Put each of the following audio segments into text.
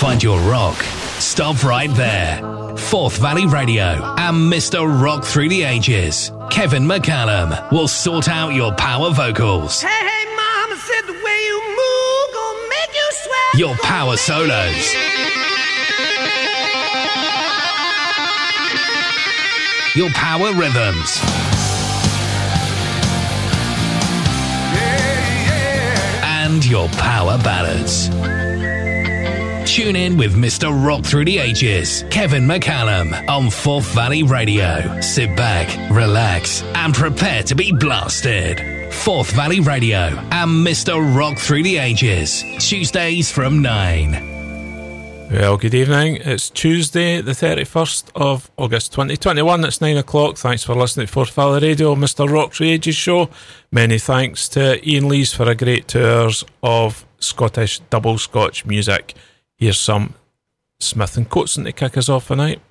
find your rock? Stop right there. Forth Valley Radio and Mr. Rock Through the Ages, Kevin McCallum, will sort out your power vocals. Hey, hey, mama said the way you move gonna make you sweat. Your power solos. Your power rhythms. And your power ballads. Tune in with Mr. Rock Through the Ages, Kevin McCallum, on Forth Valley Radio. Sit back, relax, and prepare to be blasted. Forth Valley Radio and Mr. Rock Through the Ages, Tuesdays from 9. Well, good evening. It's Tuesday, the 31st of August 2021. It's 9 o'clock. Thanks for listening to Forth Valley Radio, Mr. Rock Through the Ages show. Many thanks to Ian Lees for a great tours of Scottish double Scotch music. Here's some Smith and Kotzen to kick us off tonight.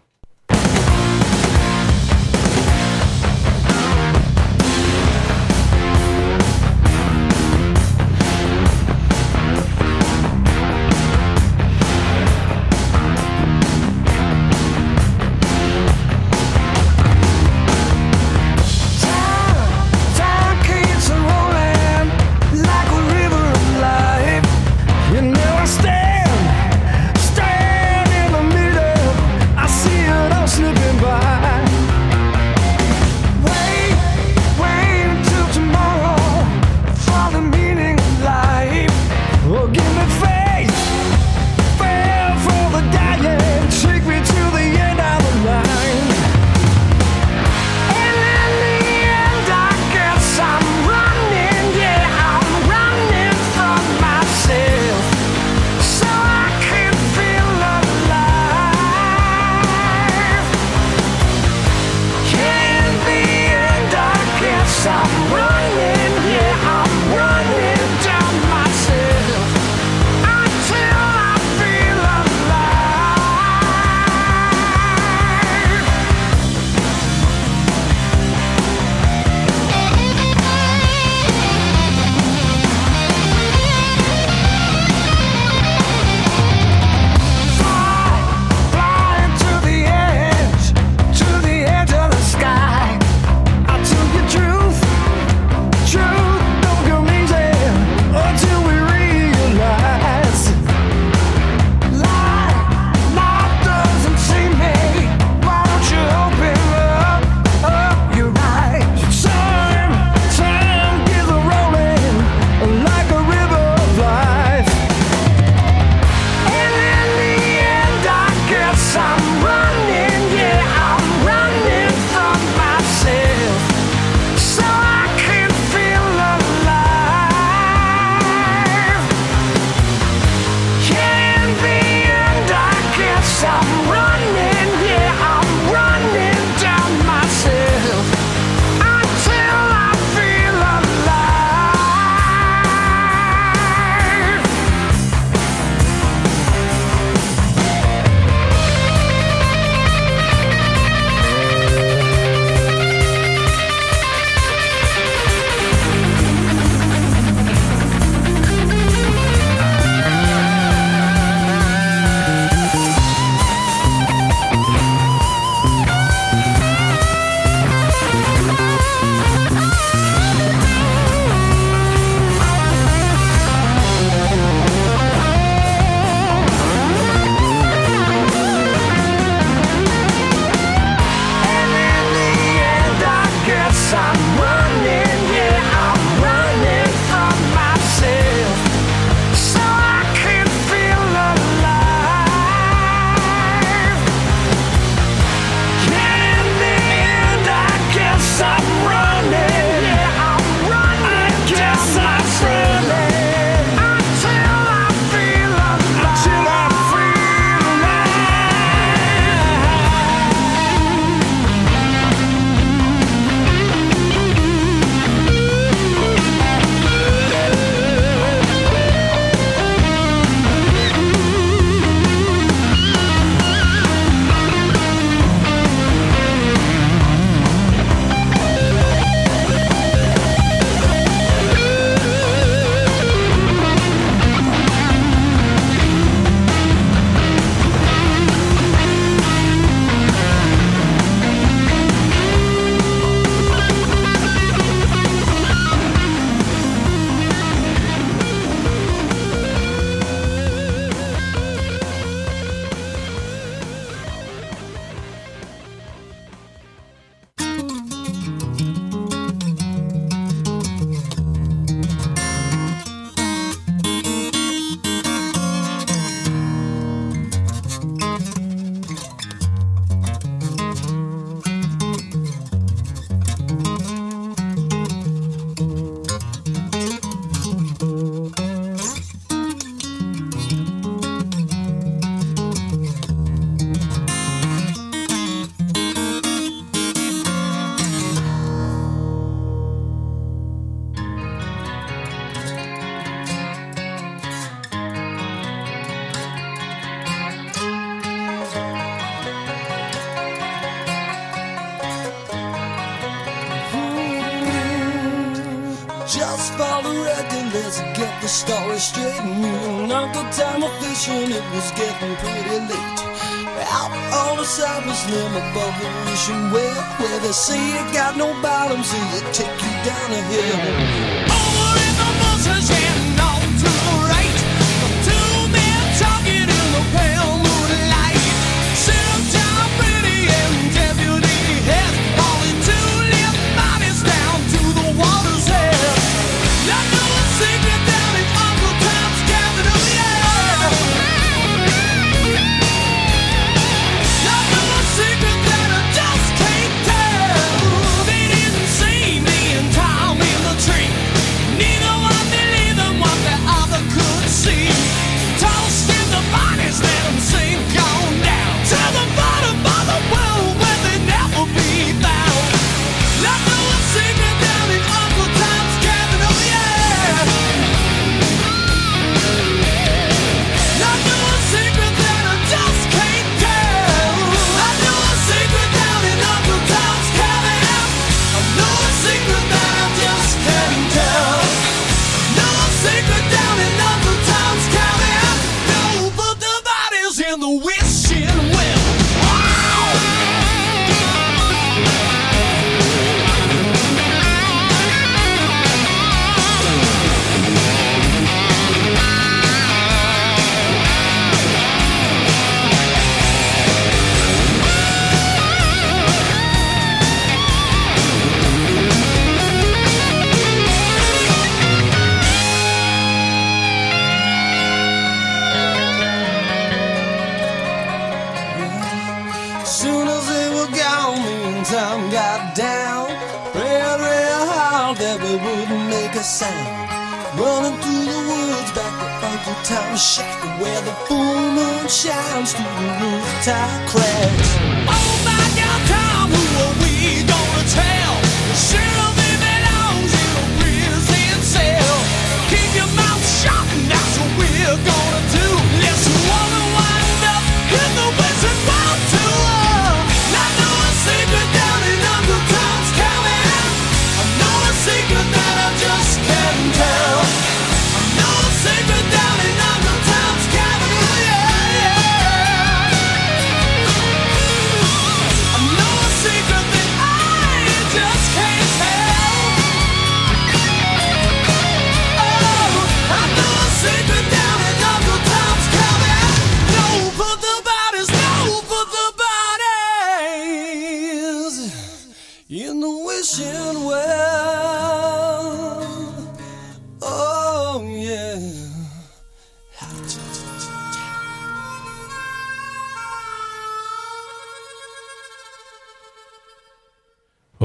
anti-crash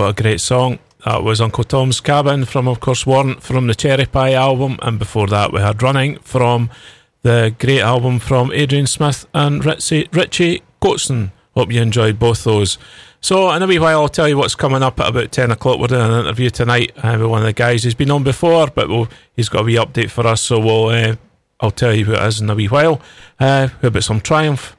What a great song. That was Uncle Tom's Cabin from, of course, Warrant from the Cherry Pie album. And before that, we had Running from the great album from Adrian Smith and Ritzy, Richie Kotzen. Hope you enjoyed both those. So, in a wee while, I'll tell you what's coming up at about 10 o'clock. We're doing an interview tonight with one of the guys who's been on before, but we'll, he's got a wee update for us. So, we'll, uh, I'll tell you who it is in a wee while. Uh, bit some triumph.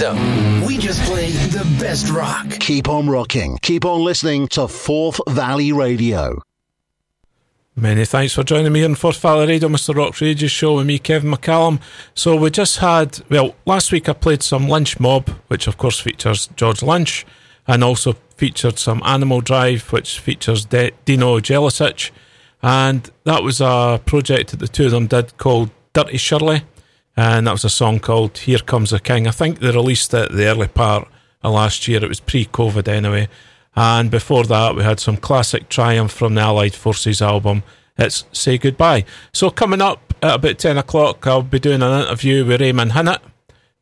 Zone. We just play the best rock. Keep on rocking. Keep on listening to Forth Valley Radio. Many thanks for joining me here on Forth Valley Radio, Mr. Rock's Rages show with me, Kevin McCallum. So we just had, well, last week I played some Lynch Mob, which of course features George Lynch, and also featured some Animal Drive, which features De- Dino Jelusick. And that was a project that the two of them did called Dirty Shirley. And that was a song called Here Comes the King. I think they released it the early part of last year. It was pre COVID anyway. And before that, we had some classic Triumph from the Allied Forces album. It's Say Goodbye. So, coming up at about 10 o'clock, I'll be doing an interview with Raymond Hinnett,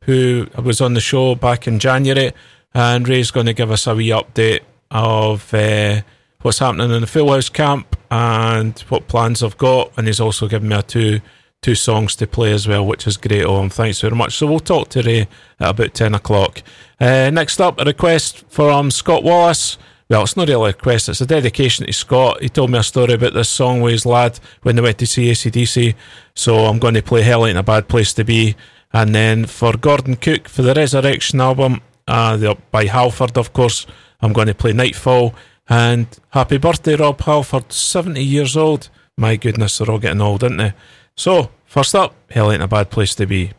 who was on the show back in January. And Ray's going to give us a wee update of uh, what's happening in the Full House camp and what plans I've got. And he's also given me a two two songs to play as well, which is great. Oh, thanks very much. So we'll talk to Ray at about 10 o'clock. Uh, next up, a request from Scott Wallace. Well, it's not really a request, it's a dedication to Scott. He told me a story about this song with his lad when they went to see ACDC. So I'm going to play Hell Ain't a Bad Place to Be. And then for Gordon Cook for the Resurrection album, uh, by Halford, of course, I'm going to play Nightfall. And happy birthday, Rob Halford, 70 years old. My goodness, they're all getting old, aren't they? So, first up, Hell Ain't a Bad Place to Be.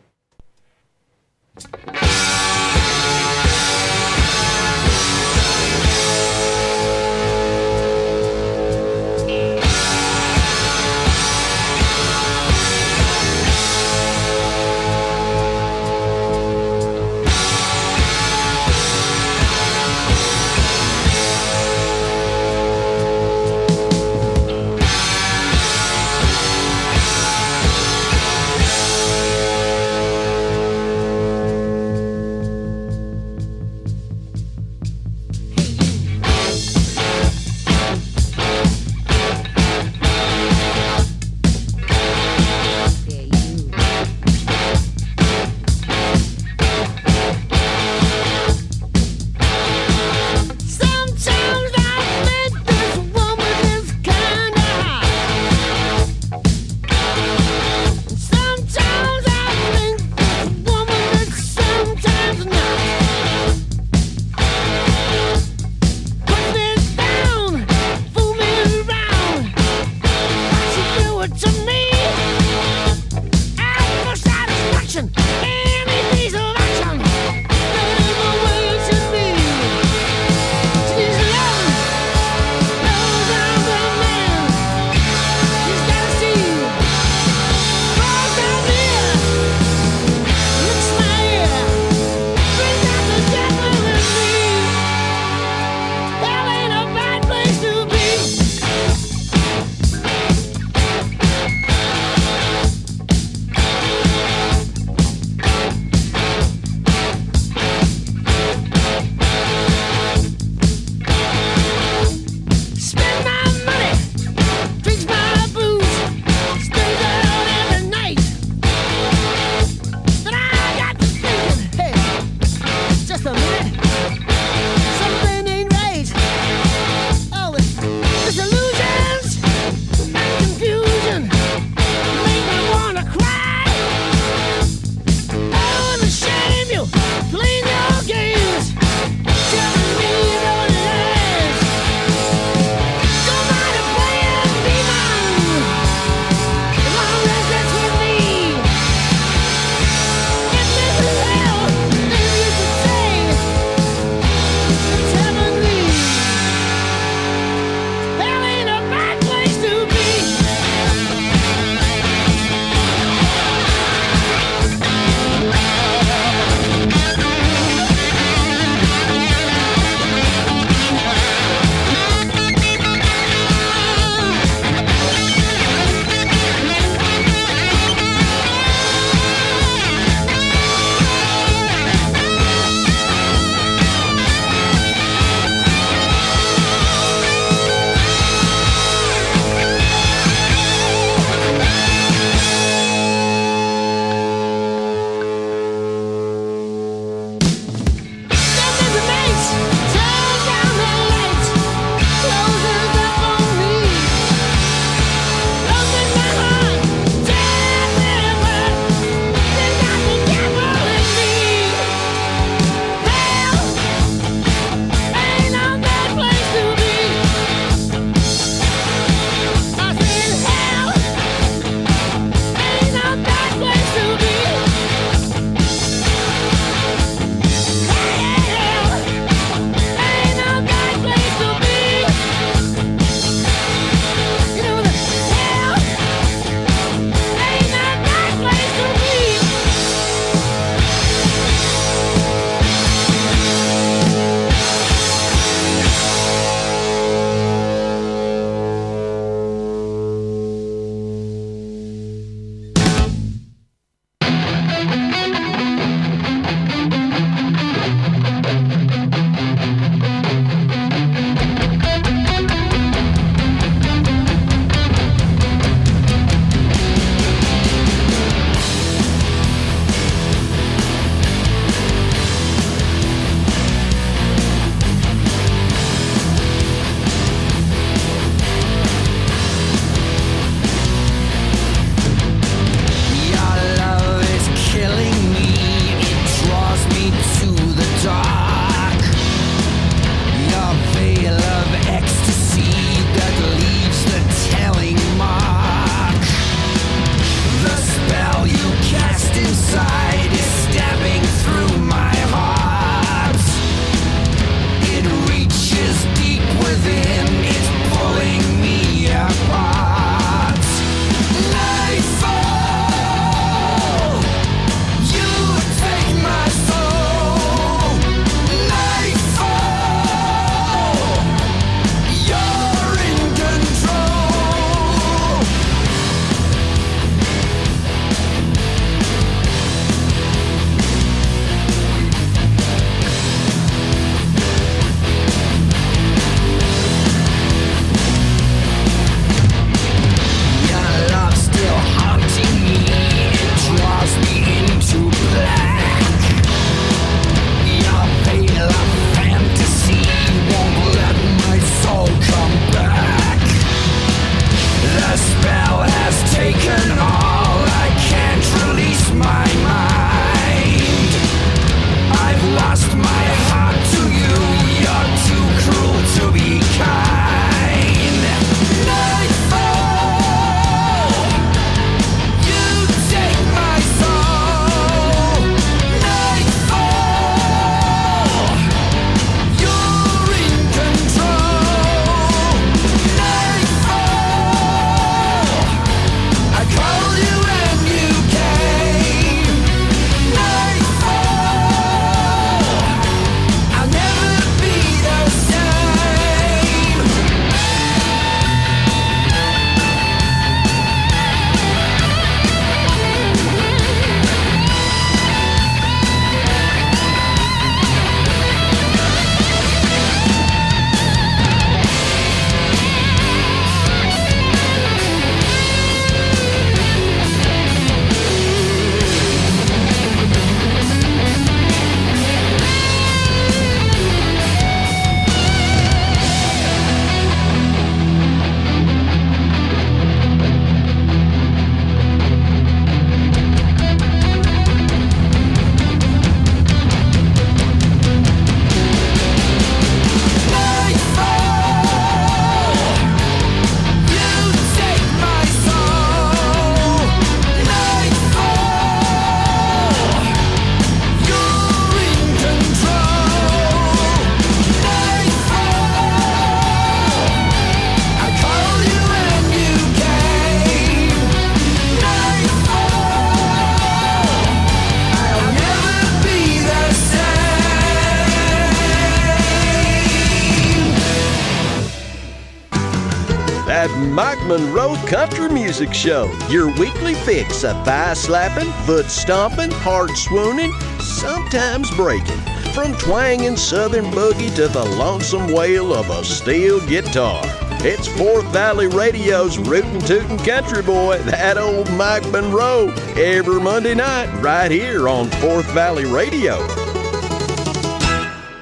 Monroe Country Music Show, your weekly fix of thigh slapping, foot stomping, heart swooning, sometimes breaking. From twanging southern boogie to the lonesome wail of a steel guitar. It's Forth Valley Radio's rootin' tootin' country boy, that old Mike Monroe, every Monday night right here on Forth Valley Radio.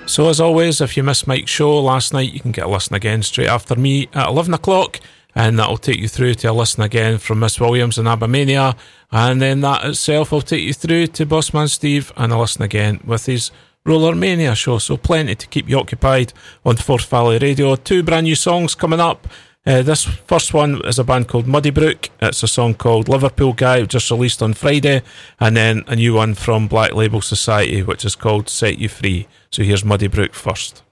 So, as always, if you missed Mike's show last night, you can get a listen again straight after me at 11 o'clock, and that'll take you through to a listen again from Miss Williams and Abamania, and then that itself will take you through to Bossman Steve and a listen again with his Roller Mania show. So, plenty to keep you occupied on Forth Valley Radio. Two brand new songs coming up. Uh, this first one is a band called Muddy Brook. It's a song called Liverpool Guy, just released on Friday, and then a new one from Black Label Society, which is called Set You Free. So here's Muddy Brook first.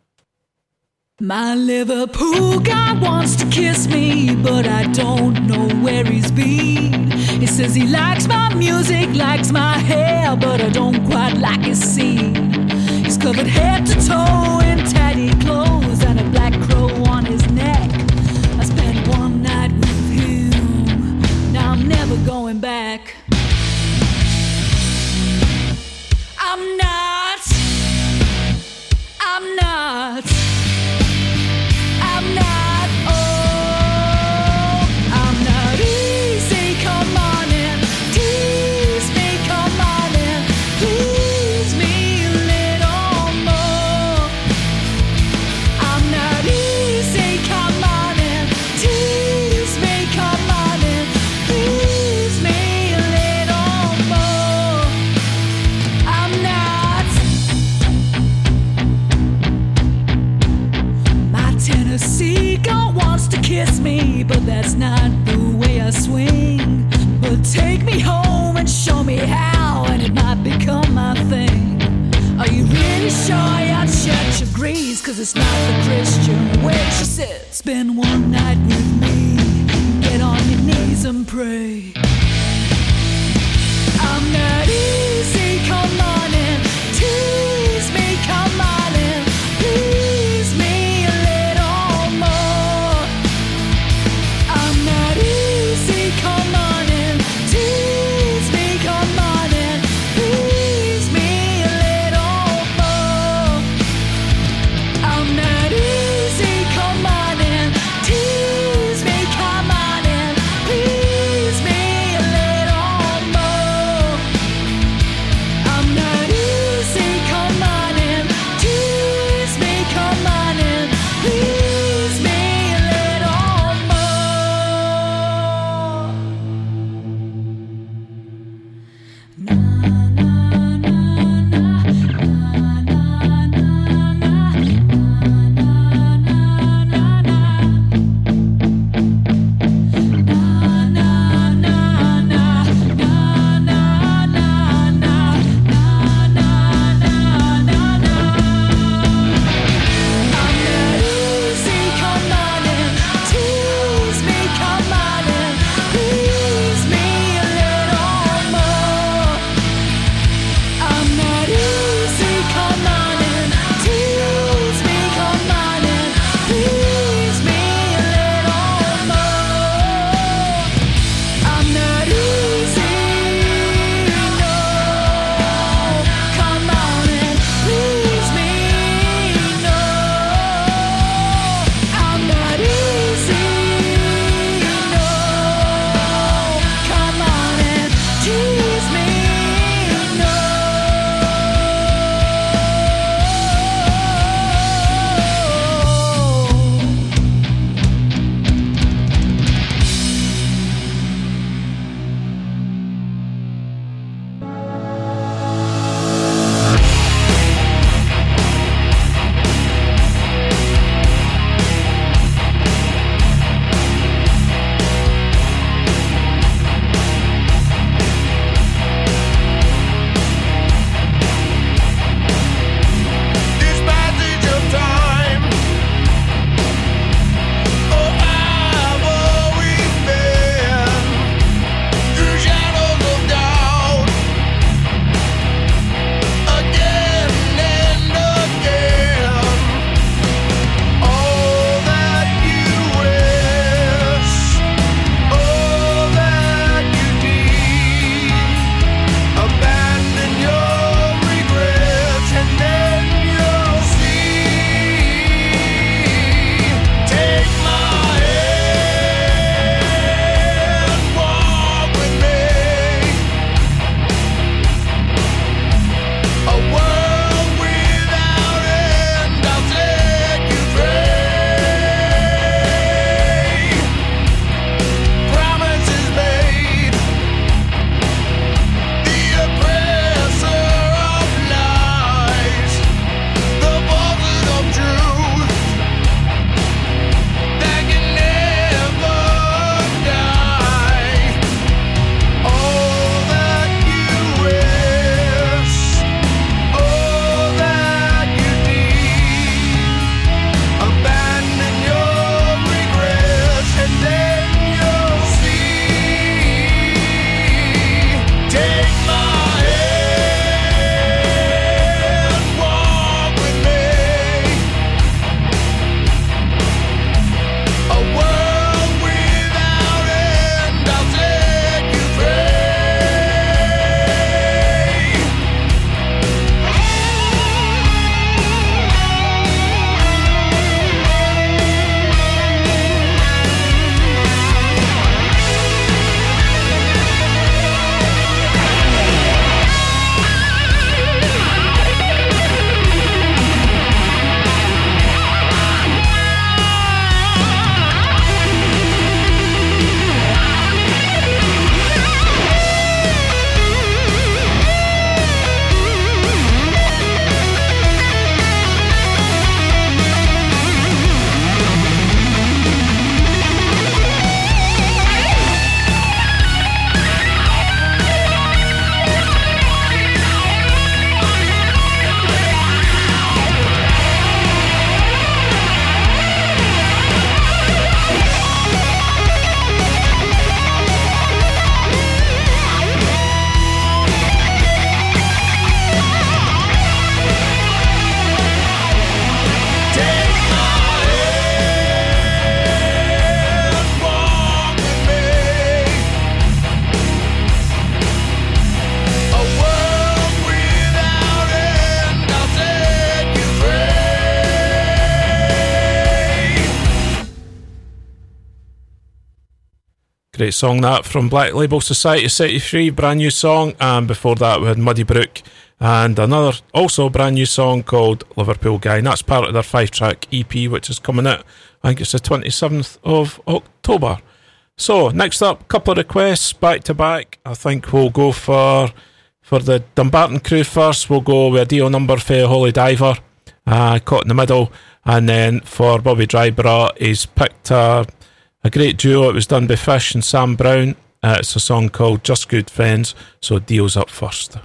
My Liverpool guy wants to kiss me, but I don't know where he's been. He says he likes my music, likes my hair, but I don't quite like his scene. He's covered head to toe in tatty clothes and a black crow on his neck. I spent one night with him, now I'm never going back. I'm not, I'm not. Kiss me, but that's not the way I swing. But take me home and show me how, and it might become my thing. Are you really sure your church agrees? Cause it's not the Christian way. She said, spend one night with me, get on your knees and pray. I'm not easy, come on great song that from Black Label Society 73, brand new song. And before that, we had Muddy Brook and another also brand new song called Liverpool Guy. And that's part of their five track EP, which is coming out, I think it's the 27th of October. So, next up, couple of requests back to back. I think we'll go for for the Dumbarton crew first. We'll go with a Dio number for Holy Diver, uh, caught in the middle. And then for Bobby Drybra, he's picked a a great duo. It was done by Fish and Sam Brown. Uh, it's a song called Just Good Friends, so Dio's up first.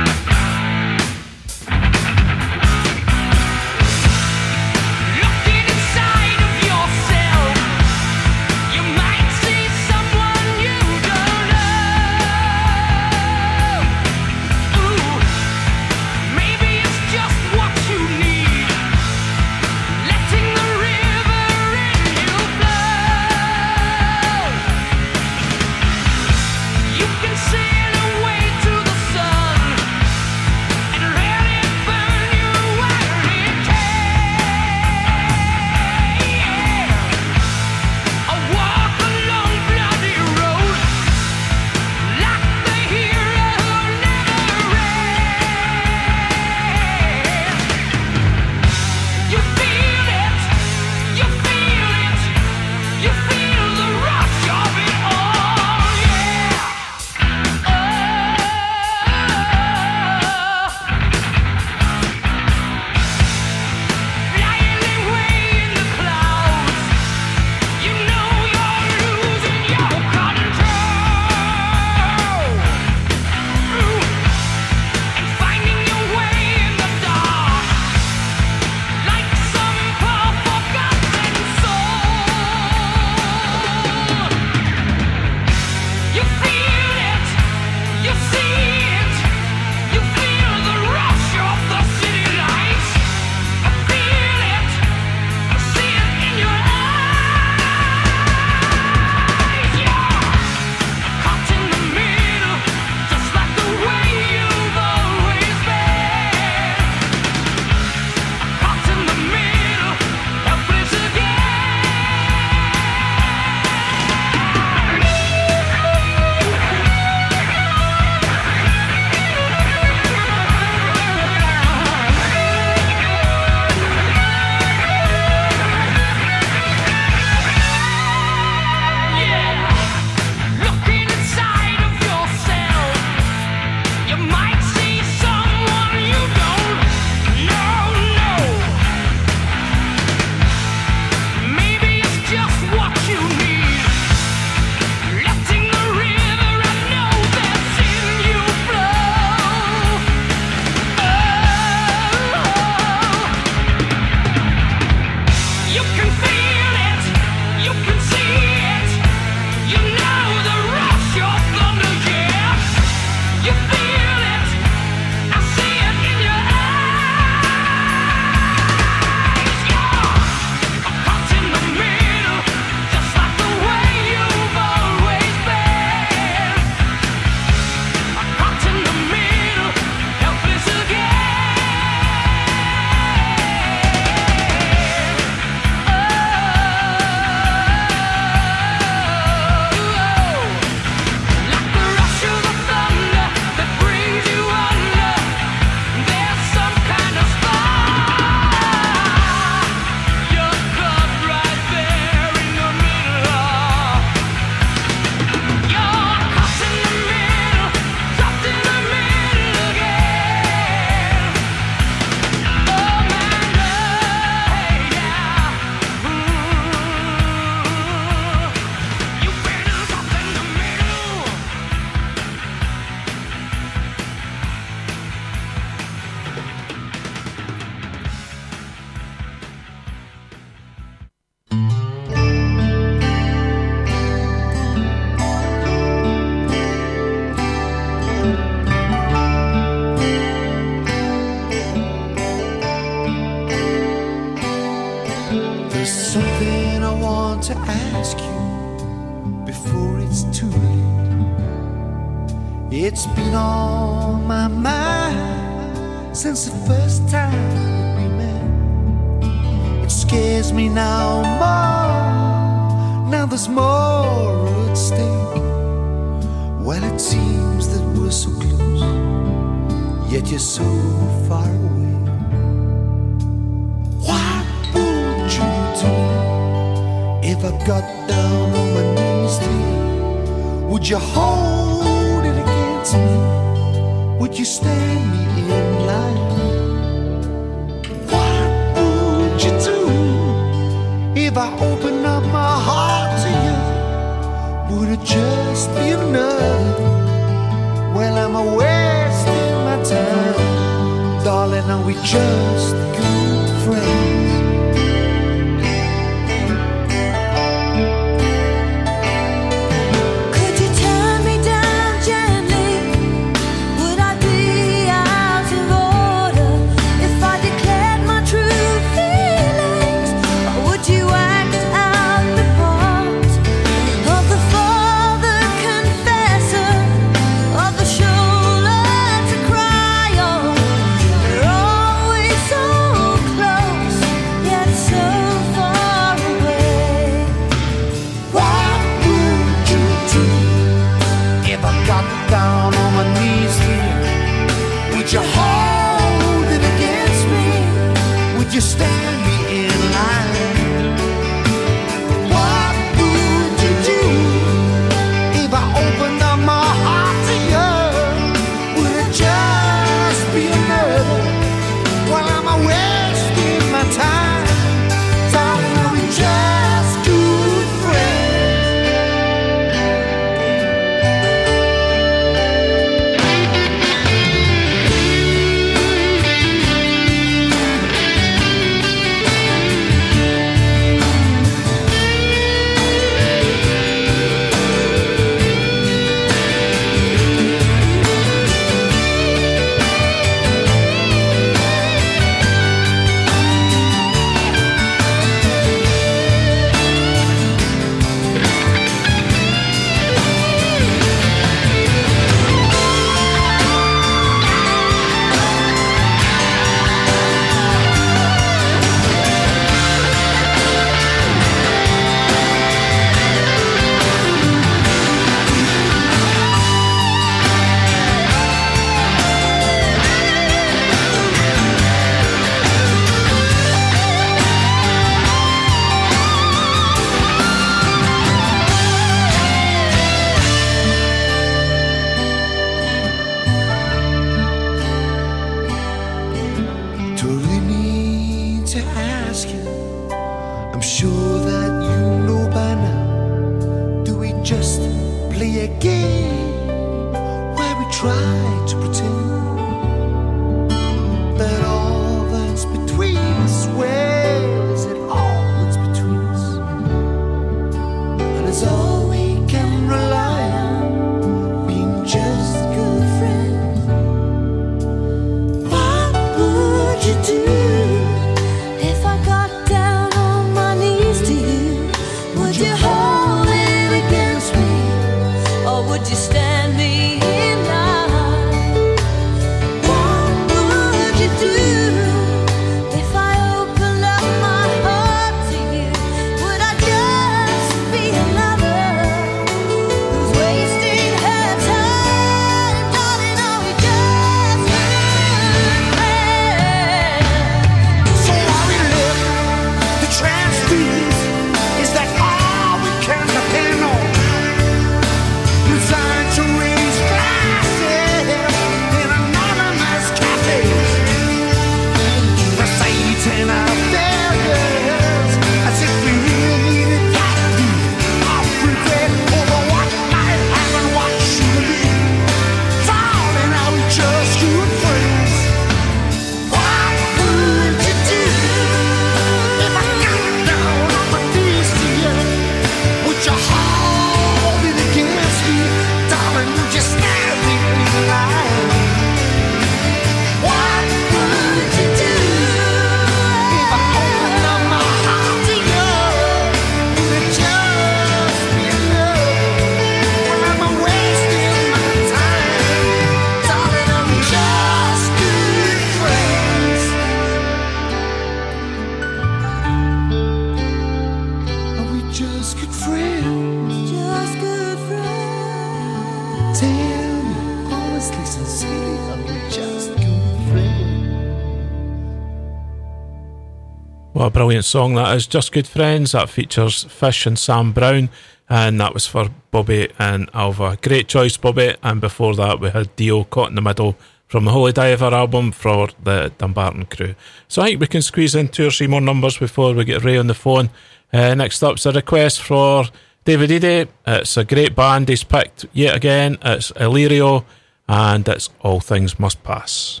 Brilliant song that is. Just Good Friends. That features Fish and Sam Brown. And that was for Bobby and Alva. Great choice, Bobby. And before that, we had Dio caught in the middle from the Holy Diver album for the Dumbarton crew. So I think we can squeeze in two or three more numbers before we get Ray on the phone. Uh, next up's a request for David Eady. It's a great band he's picked yet again. It's Illyrio and it's All Things Must Pass.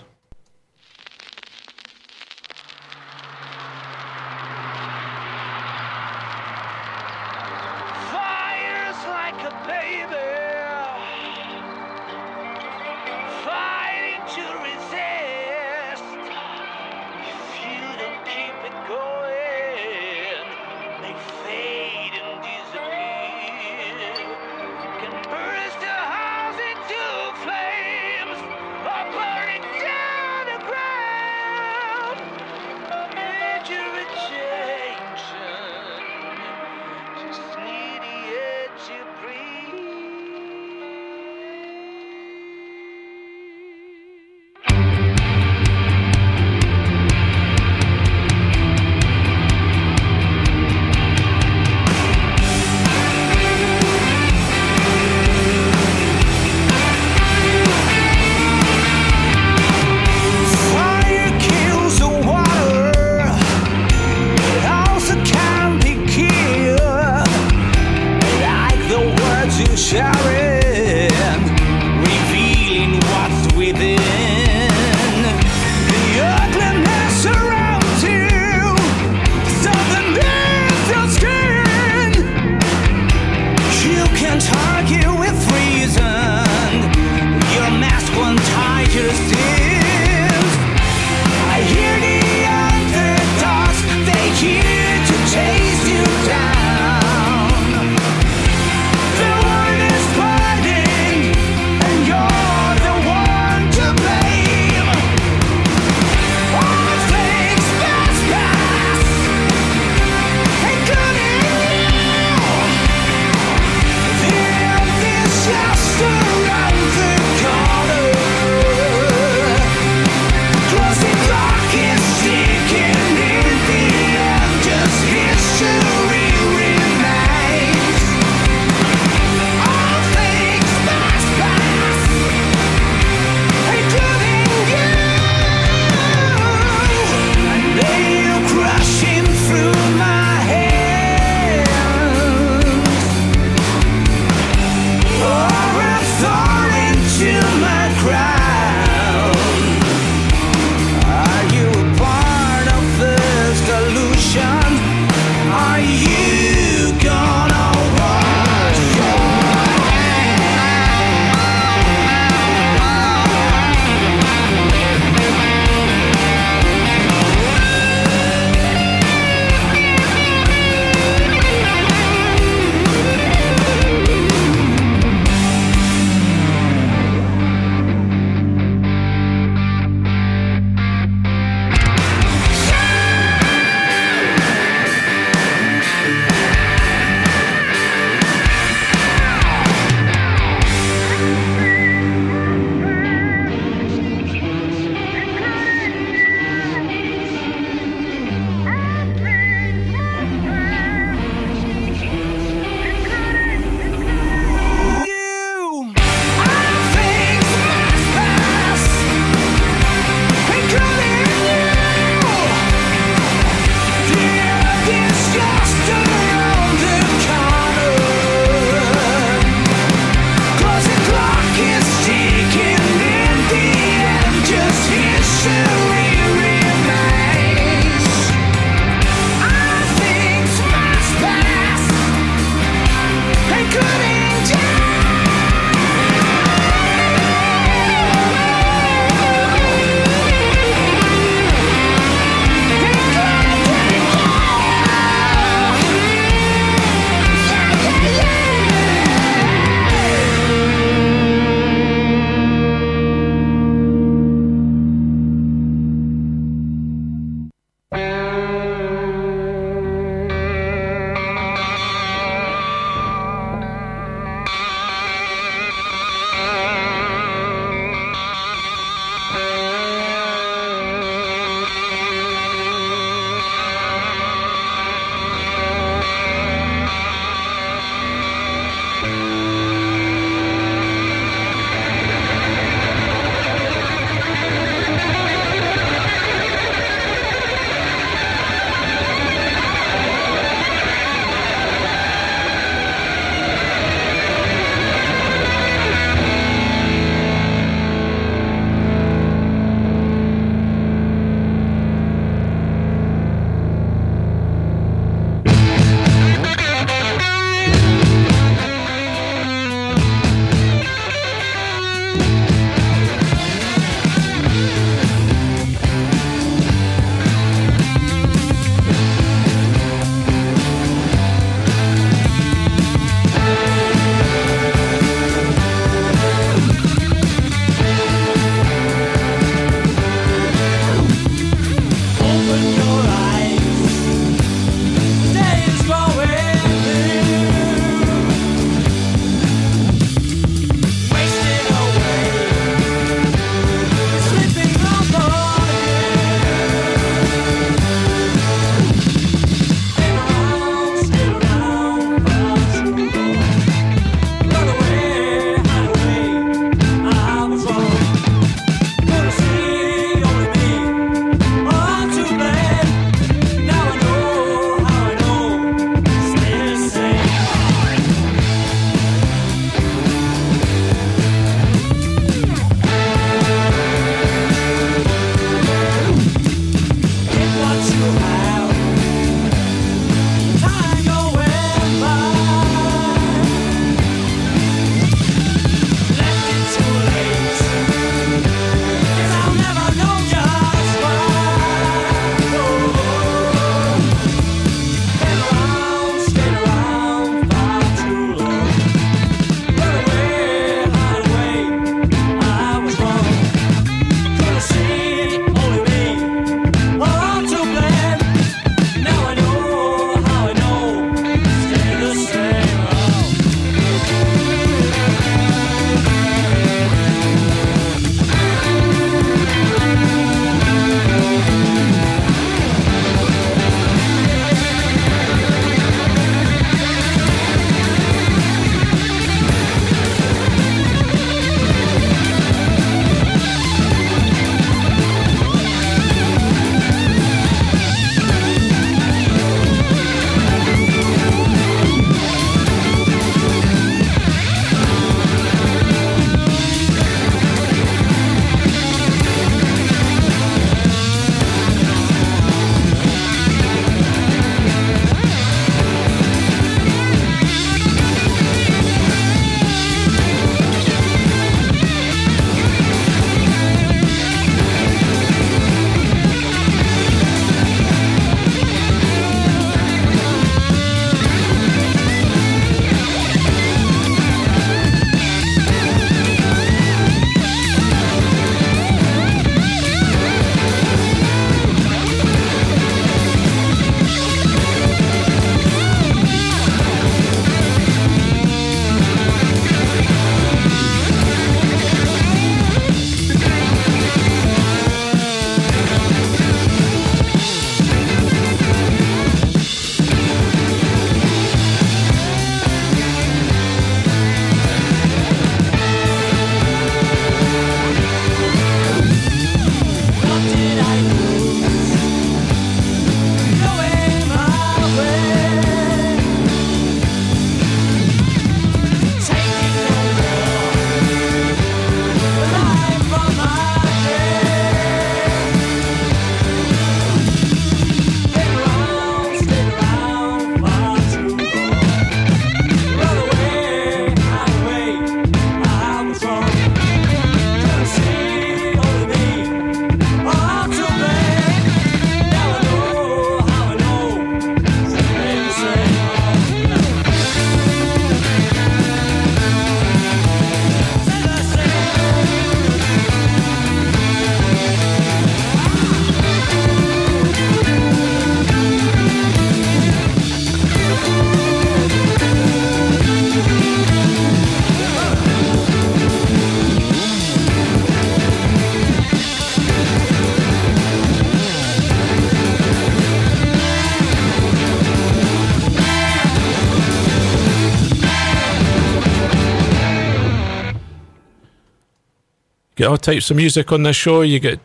Get all types of music on this show. You get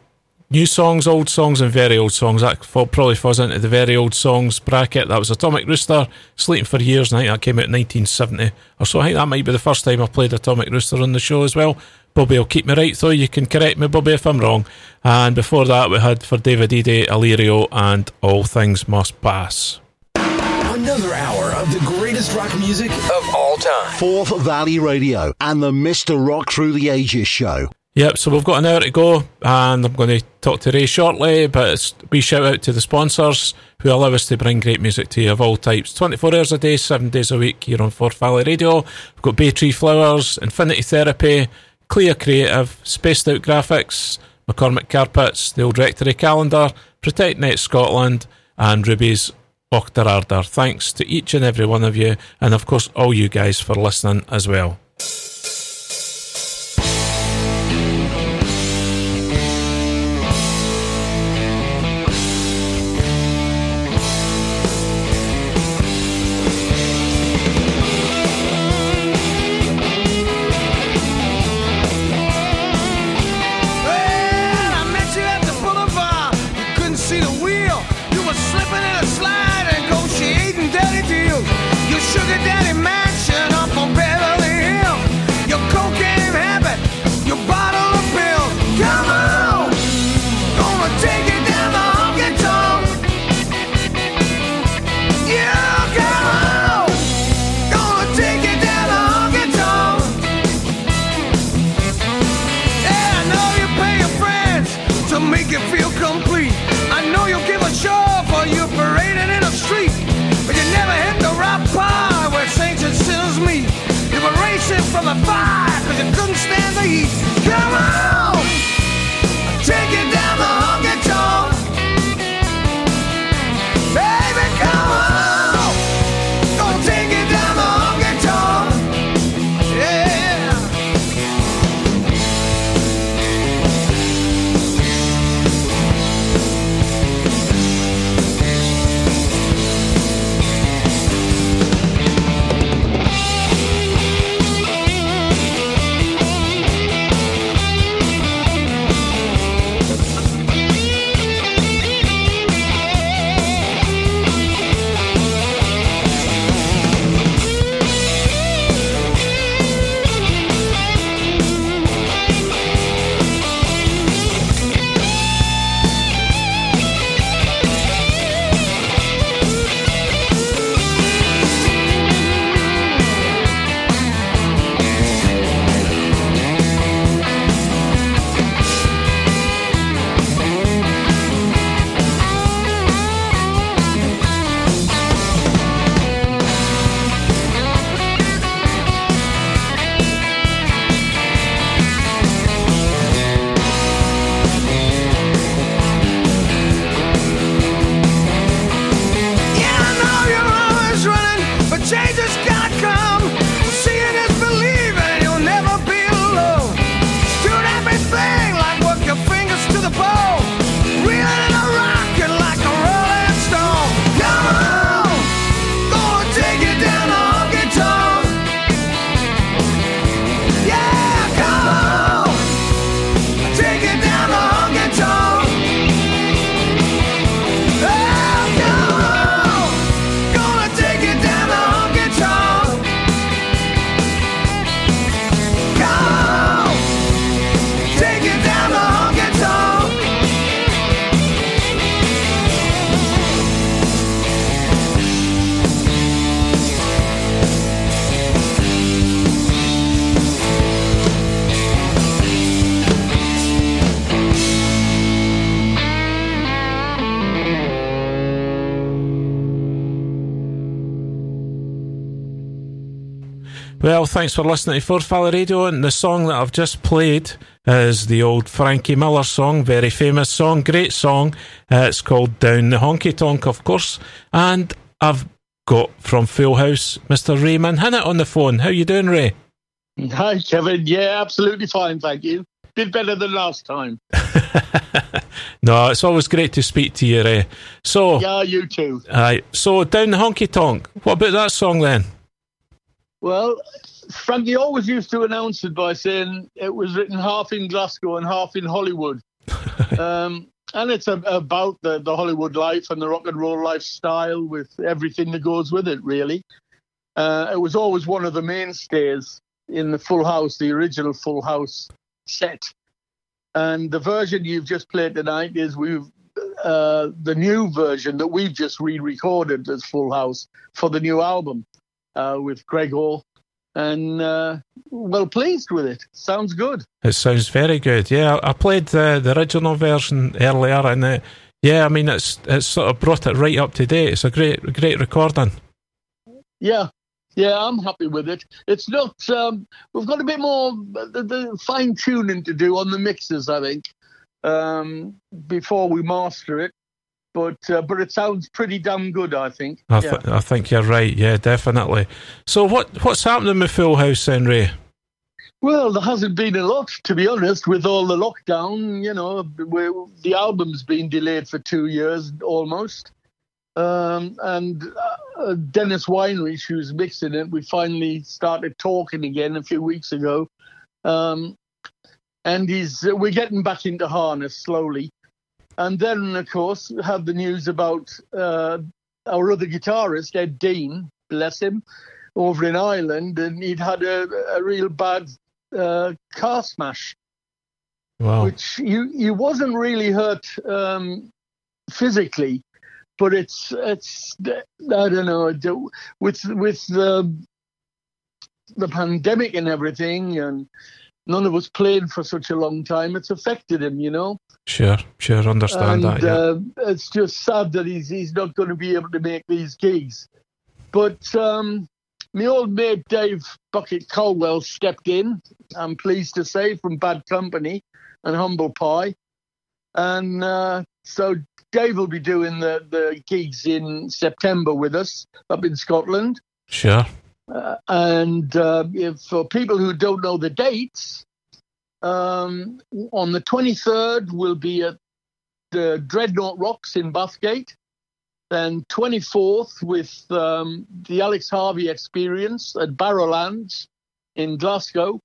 new songs, old songs, and very old songs. That probably falls into the very old songs bracket. That was Atomic Rooster, Sleeping for Years. I think that came out in 1970 or so. I think that might be the first time I've played Atomic Rooster on the show as well. Bobby will keep me right, though. You can correct me, Bobby, if I'm wrong. And before that, we had for David Ede, Illyrio, and All Things Must Pass. Another hour of the greatest rock music of all time. Forth Valley Radio and the Mr. Rock Through the Ages show. Yep, so we've got an hour to go, and I'm going to talk to Ray shortly. But it's a wee shout out to the sponsors who allow us to bring great music to you of all types 24 hours a day, 7 days a week here on Forth Valley Radio. We've got Bay Tree Flowers, Infinity Therapy, Clear Creative, Spaced Out Graphics, McCormick Carpets, the Old Rectory Calendar, Protect Net Scotland, and Ruby's Octar Ardor. Thanks to each and every one of you, and of course, all you guys for listening as. Well, thanks for listening to Valley Radio. And the song that I've just played is the old Frankie Miller song, very famous song, great song. Uh, it's called Down the Honky Tonk, of course. And I've got from Full House Mr. Ray Minhinnett on the phone. How you doing, Ray? Hi, Kevin. Yeah, absolutely fine, thank you. Bit better than last time. No, it's always great to speak to you, Ray. So, Yeah, you too. aye, so Down the Honky Tonk. What about that song then? Well, Frankie always used to announce it by saying it was written half in Glasgow and half in Hollywood. um, and it's a, about the, the Hollywood life and the rock and roll lifestyle with everything that goes with it, really. Uh, it was always one of the mainstays in the Full House, the original Full House set. And the version you've just played tonight is we've uh, the new version that we've just re-recorded as Full House for the new album uh, with Greg Hall, and uh, well pleased with it. Sounds good. It sounds very good. Yeah, I played the the original version earlier, and uh, yeah, I mean it's it's sort of brought it right up to date. It's a great great recording. Yeah, yeah, I'm happy with it. It's not. Um, we've got a bit more the, the fine tuning to do on the mixes, I think, um, before we master it. But uh, but it sounds pretty damn good, I think. I, yeah. I think you're right. Yeah, definitely. So what what's happening with Full House Henry? Well, there hasn't been a lot, to be honest, with all the lockdown. You know, the album's been delayed for two years almost. Um, and uh, Dennis Weinreich, who's mixing it, we finally started talking again a few weeks ago. Um, and he's we're getting back into harness slowly. And then, of course, we have the news about uh, our other guitarist, Ed Deane, bless him, over in Ireland, and he'd had a, a real bad uh, car smash, Wow. which you you wasn't really hurt um, physically, but it's it's I don't know with with the the pandemic and everything, and none of us played for such a long time. It's affected him, you know. Sure, sure, understand and that. Yeah. uh, it's just sad that he's he's not going to be able to make these gigs. But um, my old mate Dave Bucket Colwell stepped in. I'm pleased to say from Bad Company and Humble Pie, and uh, so Dave will be doing the the gigs in September with us up in Scotland. Sure. Uh, and uh, if for people who don't know the dates, um, on the 23rd we'll be at the Dreadnought Rocks in Bathgate. Then 24th with um, the Alex Harvey Experience at Barrowlands in Glasgow.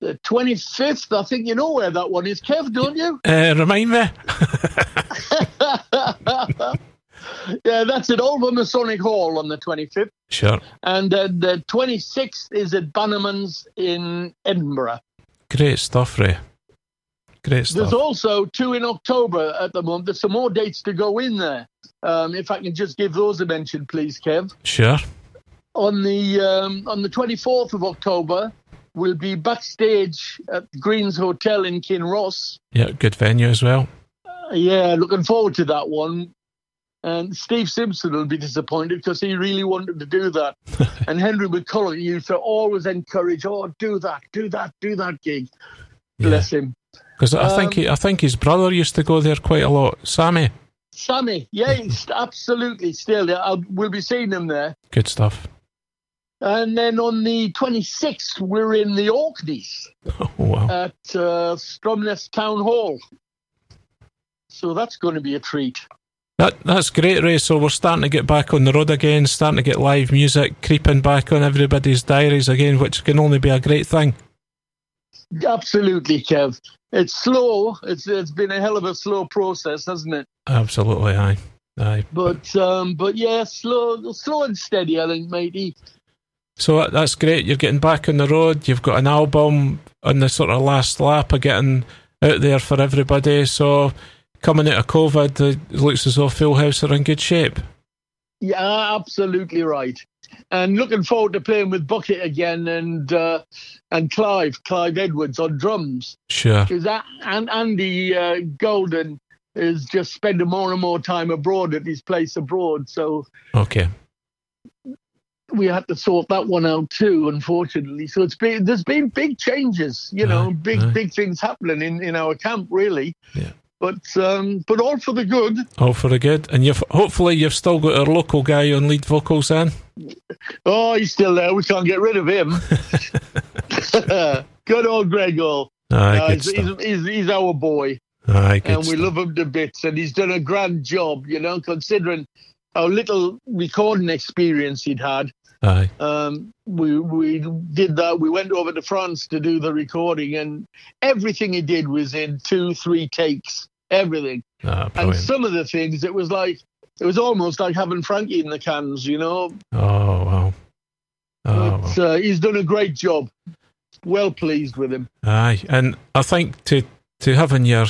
The 25th, I think you know where that one is, Kev, don't you? Uh, remind me. yeah, that's at Old Masonic Hall on the 25th. Sure. And uh, the 26th is at Bannerman's in Edinburgh. Great stuff, Ray. Great stuff. There's also two in October at the moment. There's some more dates to go in there. Um, if I can just give those a mention, please, Kev. Sure. On the um, on the 24th of October, we'll be backstage at the Greens Hotel in Kinross. Yeah, good venue as well. Uh, yeah, looking forward to that one. And Steve Simpson will be disappointed because he really wanted to do that. and Henry McCullough used to always encourage, "Oh, do that, do that, do that gig." Bless him. Because I think Um, he, I think his brother used to go there quite a lot. Sammy, Sammy, yeah, he's absolutely still. yeah, I'll, we'll be seeing him there. good stuff. And then on the 26th, we're in the Orkneys Oh wow. at uh, Stromness Town Hall. So that's going to be a treat. That that's great, Ray. So we're starting to get back on the road again, starting to get live music creeping back on everybody's diaries again, which can only be a great thing. Absolutely, Kev. It's slow. It's it's been a hell of a slow process, hasn't it? Absolutely, aye, aye. But um, but yeah, slow, slow and steady. I think, matey. So that's great. You're getting back on the road. You've got an album on the sort of last lap of getting out there for everybody. So coming out of COVID, it looks as though Full House are in good shape. Yeah, absolutely right. And looking forward to playing with Bucket again and uh, and Clive, Clive Edwards on drums. Sure. Because that and Andy uh, Golden is just spending more and more time abroad at his place abroad. So Okay. we had to sort that one out too, unfortunately. So it's been there's been big changes, you know, big aye. big things happening in, in our camp really. Yeah. But um, but all for the good. All for the good. And you've hopefully you've still got our local guy on lead vocals then. Oh, he's still there. We can't get rid of him. good old Gregor. Aye, Uh, good he's, he's, he's, he's our boy. Aye, good and we stuff. love him to bits. And he's done a grand job, you know, considering how little recording experience he'd had. Aye. Um, we we did that. We went over to France to do the recording, and everything he did was in two, three takes. Everything, Ah, and some of the things it was like it was almost like having Frankie in the cans. You know, Oh, wow. Oh, But, uh, he's done a great job. Well pleased with him. Aye, and I think to to have on your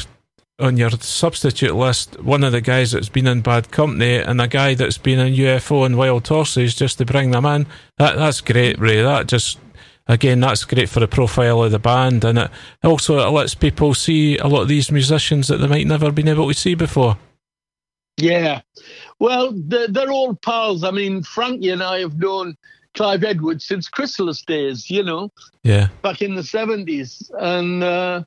on your substitute list one of the guys that's been in bad company and a guy that's been in UFO and Wild Horses just to bring them in, that that's great, Ray. That just again, that's great for the profile of the band, and it also it lets people see a lot of these musicians that they might never been able to see before. Yeah. Well, they're, they're all pals. I mean, Frankie and I have known Clive Edwards since Chrysalis days, you know, Yeah, back in the 70s. And uh,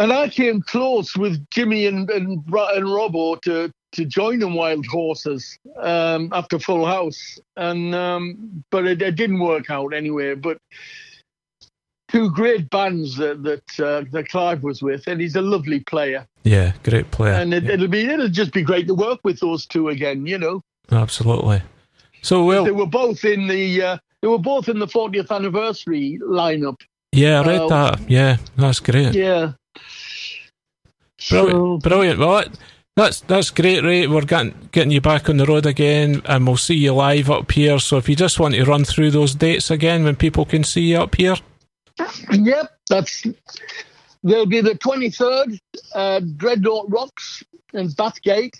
and I came close with Jimmy and, and, and Robbo to, to join in Wild Horses um, after Full House. And um, But it, it didn't work out anyway. But two great bands that that, uh, that Clive was with, and he's a lovely player. yeah, great player. and it, it'll be it'll just be great to work with those two again. You know, Absolutely. So well, they were both in the uh, they were both in the 40th anniversary lineup. yeah, I read uh, that. Yeah, that's great. Yeah, Brilliant, brilliant. Well, that, that's that's great, Ray. We're getting getting you back on the road again, and we'll see you live up here. So if you just want to run through those dates again, when people can see you up here, yep. That's there'll be the 23rd uh, Dreadnought Rocks in Bathgate.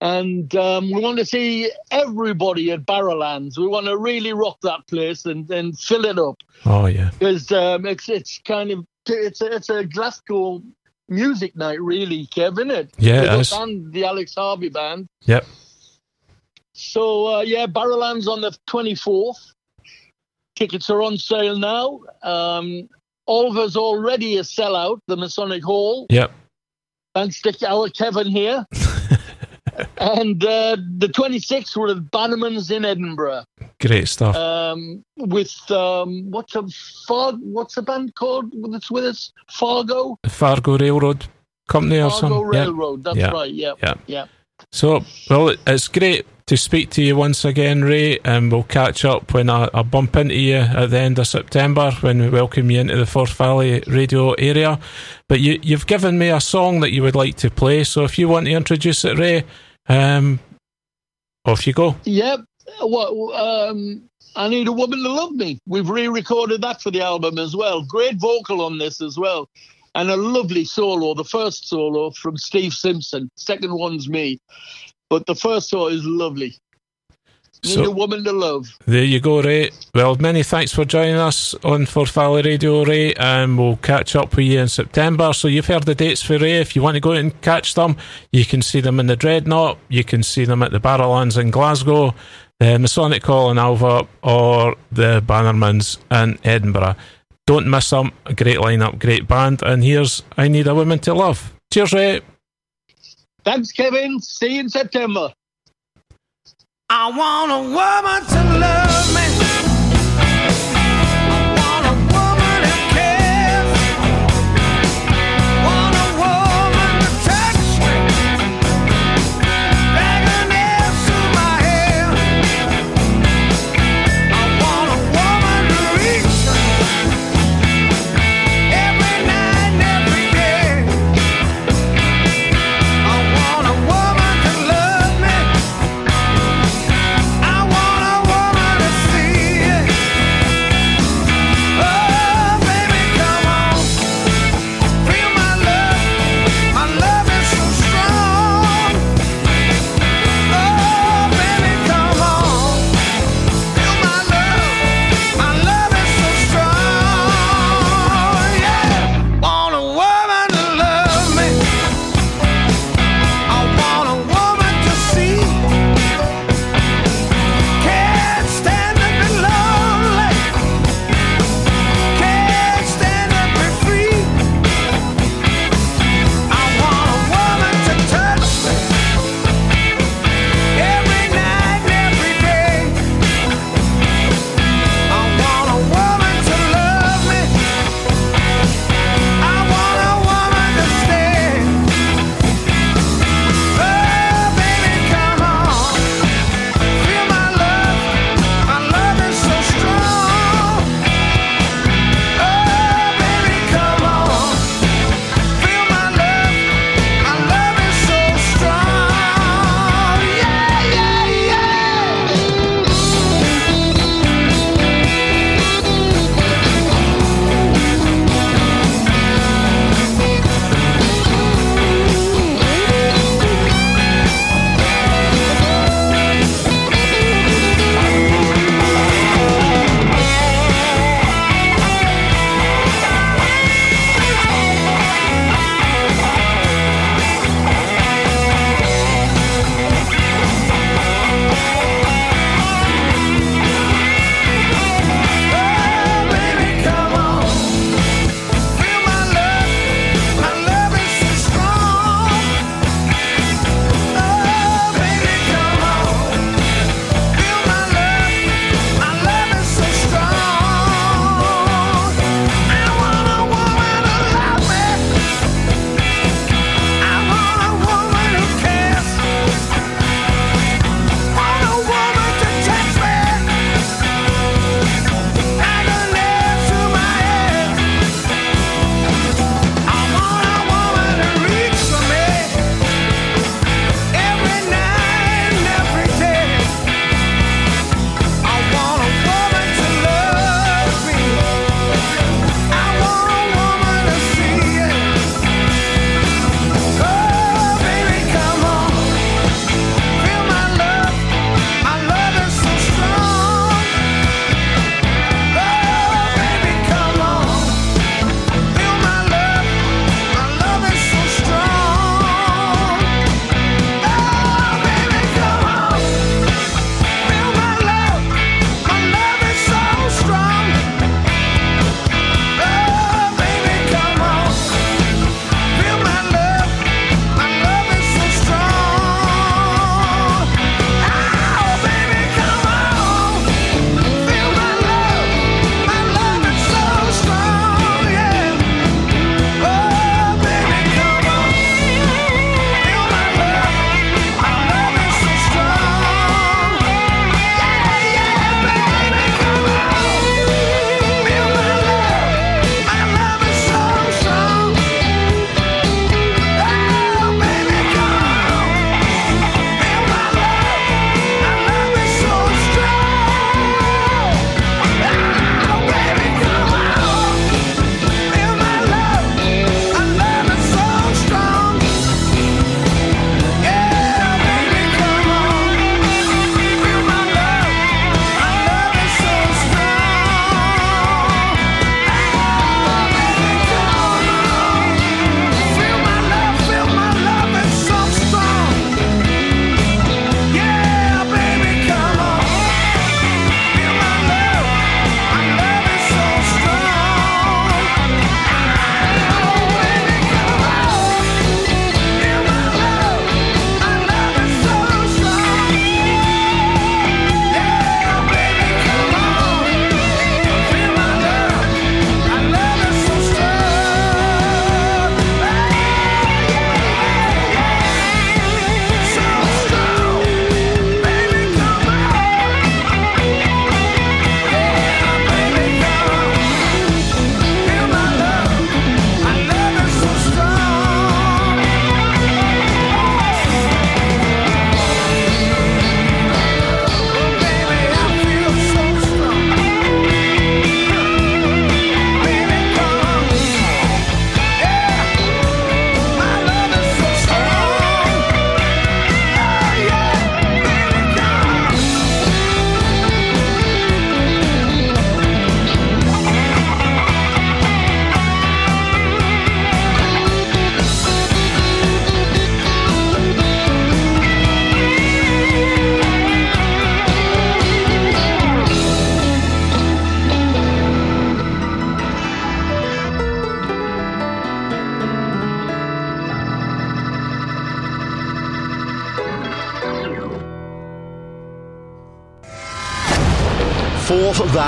And um, we want to see everybody at Barrowlands. We want to really rock that place and, and fill it up. oh yeah, because um, it's it's kind of it's a, it's a Glasgow music night, really, Kevin. It Yeah, it and the Alex Harvey band. yep, So uh, yeah, Barrowlands on the twenty fourth. Tickets are on sale now. Um, Alva's already a sellout. The Masonic Hall. yep. Thanks to our Kevin here. and uh, the 26th we're at Bannerman's in Edinburgh. Great stuff. um, with um, what's a Far, what's the band called that's with us? Fargo, Fargo Railroad Company or Fargo something. Yep. Railroad. That's Yeah. right. Yeah, Yeah. yeah. So, well, it's great to speak to you once again, Ray, and we'll catch up when I, I bump into you at the end of September when we welcome you into the Forth Valley radio area. But you, you've given me a song that you would like to play, so if you want to introduce it, Ray, um, off you go. Yep. Well, um, I need a woman to love me. We've re-recorded that for the album as well. Great vocal on this as well, and a lovely solo. The first solo from Steve Simpson. Second one's me, but the first solo is lovely. Need So- a woman to love. There you go, Ray. Well, many thanks for joining us on Forth Valley Radio, Ray, and we'll catch up with you in September. So you've heard the dates for Ray. If you want to go and catch them, you can see them in the Dreadnought, you can see them at the Barrowlands in Glasgow, the Masonic Hall in Alva, or the Bannermans in Edinburgh. Don't miss them. A great lineup, great band. And here's I Need a Woman to Love. Cheers, Ray. Thanks, Kevin. See you in September. I want a woman to love me.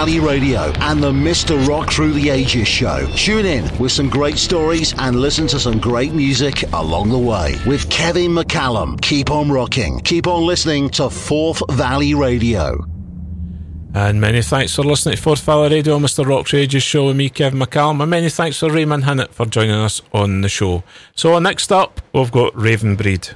Valley Radio and the Mr. Rock Through the Ages show. Tune in with some great stories and listen to some great music along the way with Kevin McCallum. Keep on rocking. Keep on listening to Forth Valley Radio. And many thanks for listening to Forth Valley Radio, Mr. Rock's Ages show with me, Kevin McCallum. And many thanks to Ray Minhinnett for joining us on the show. So next up, we've got Raven Breed.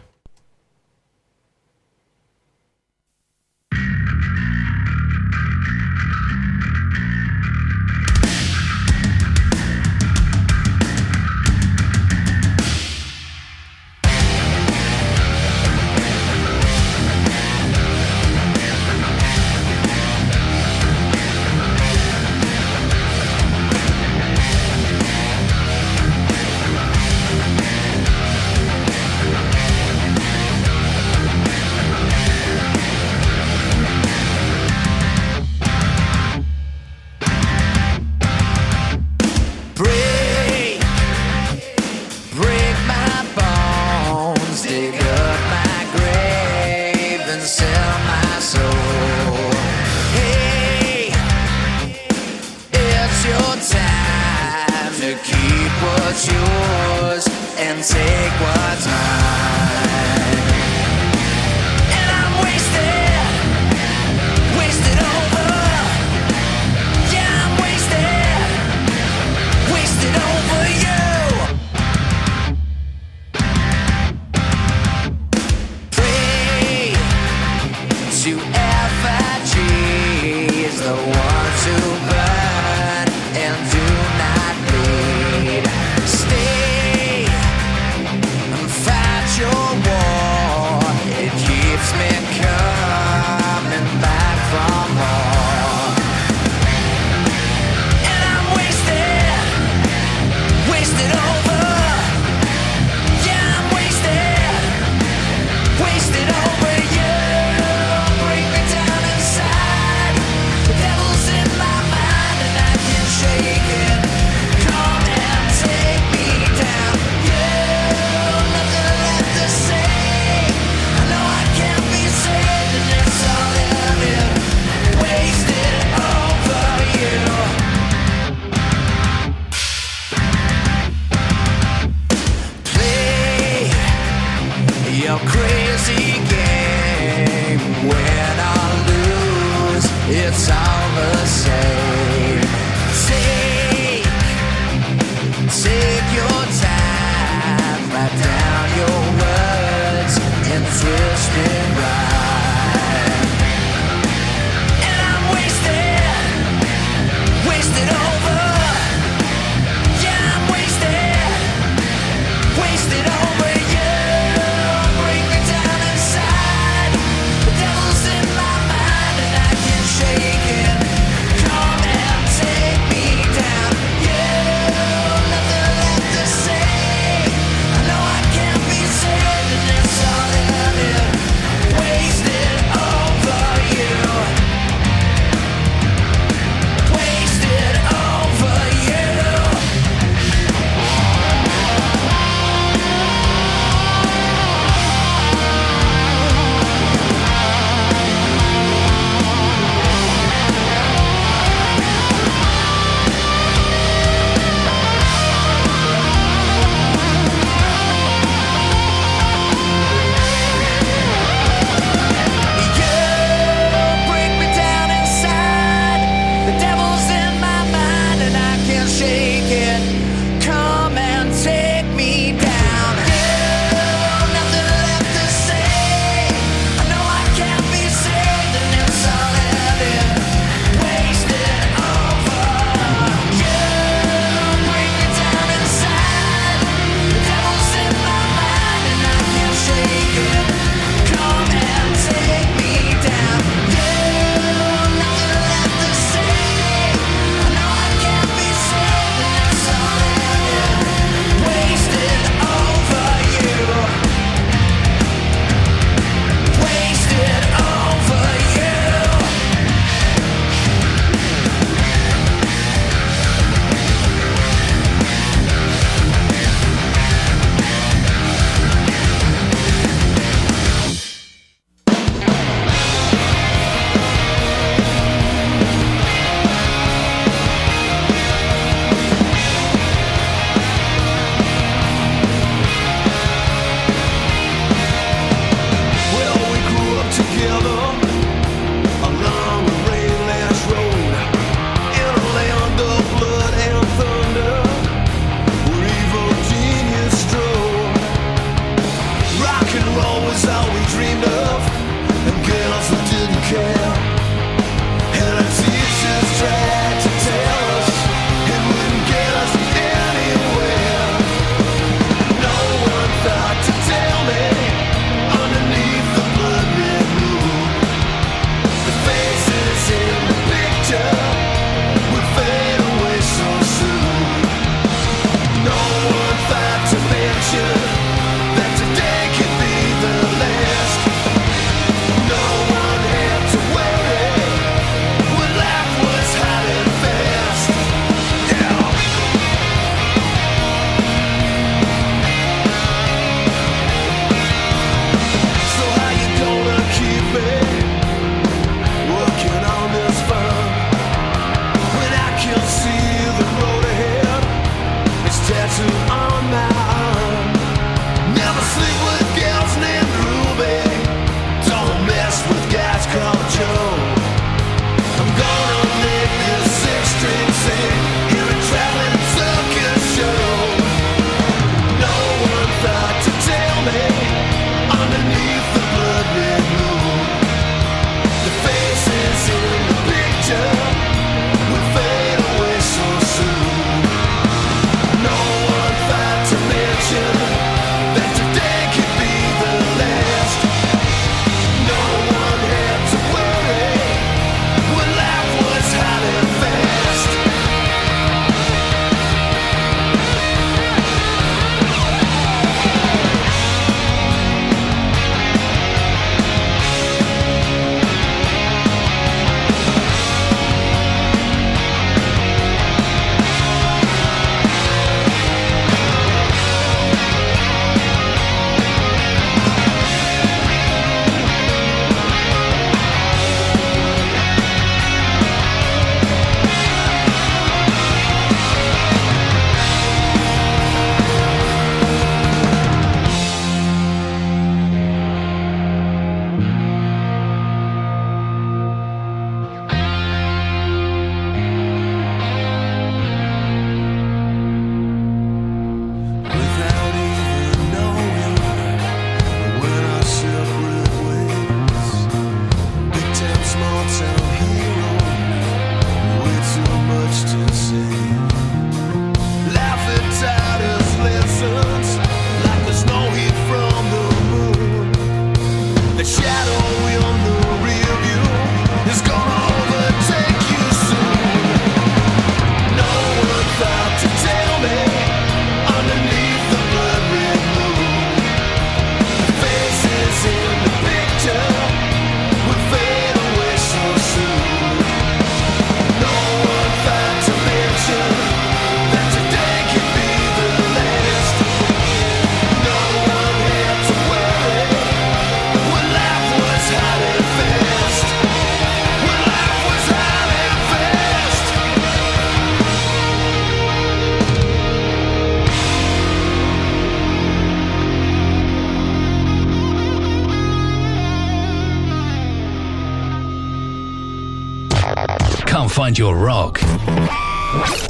Your rock.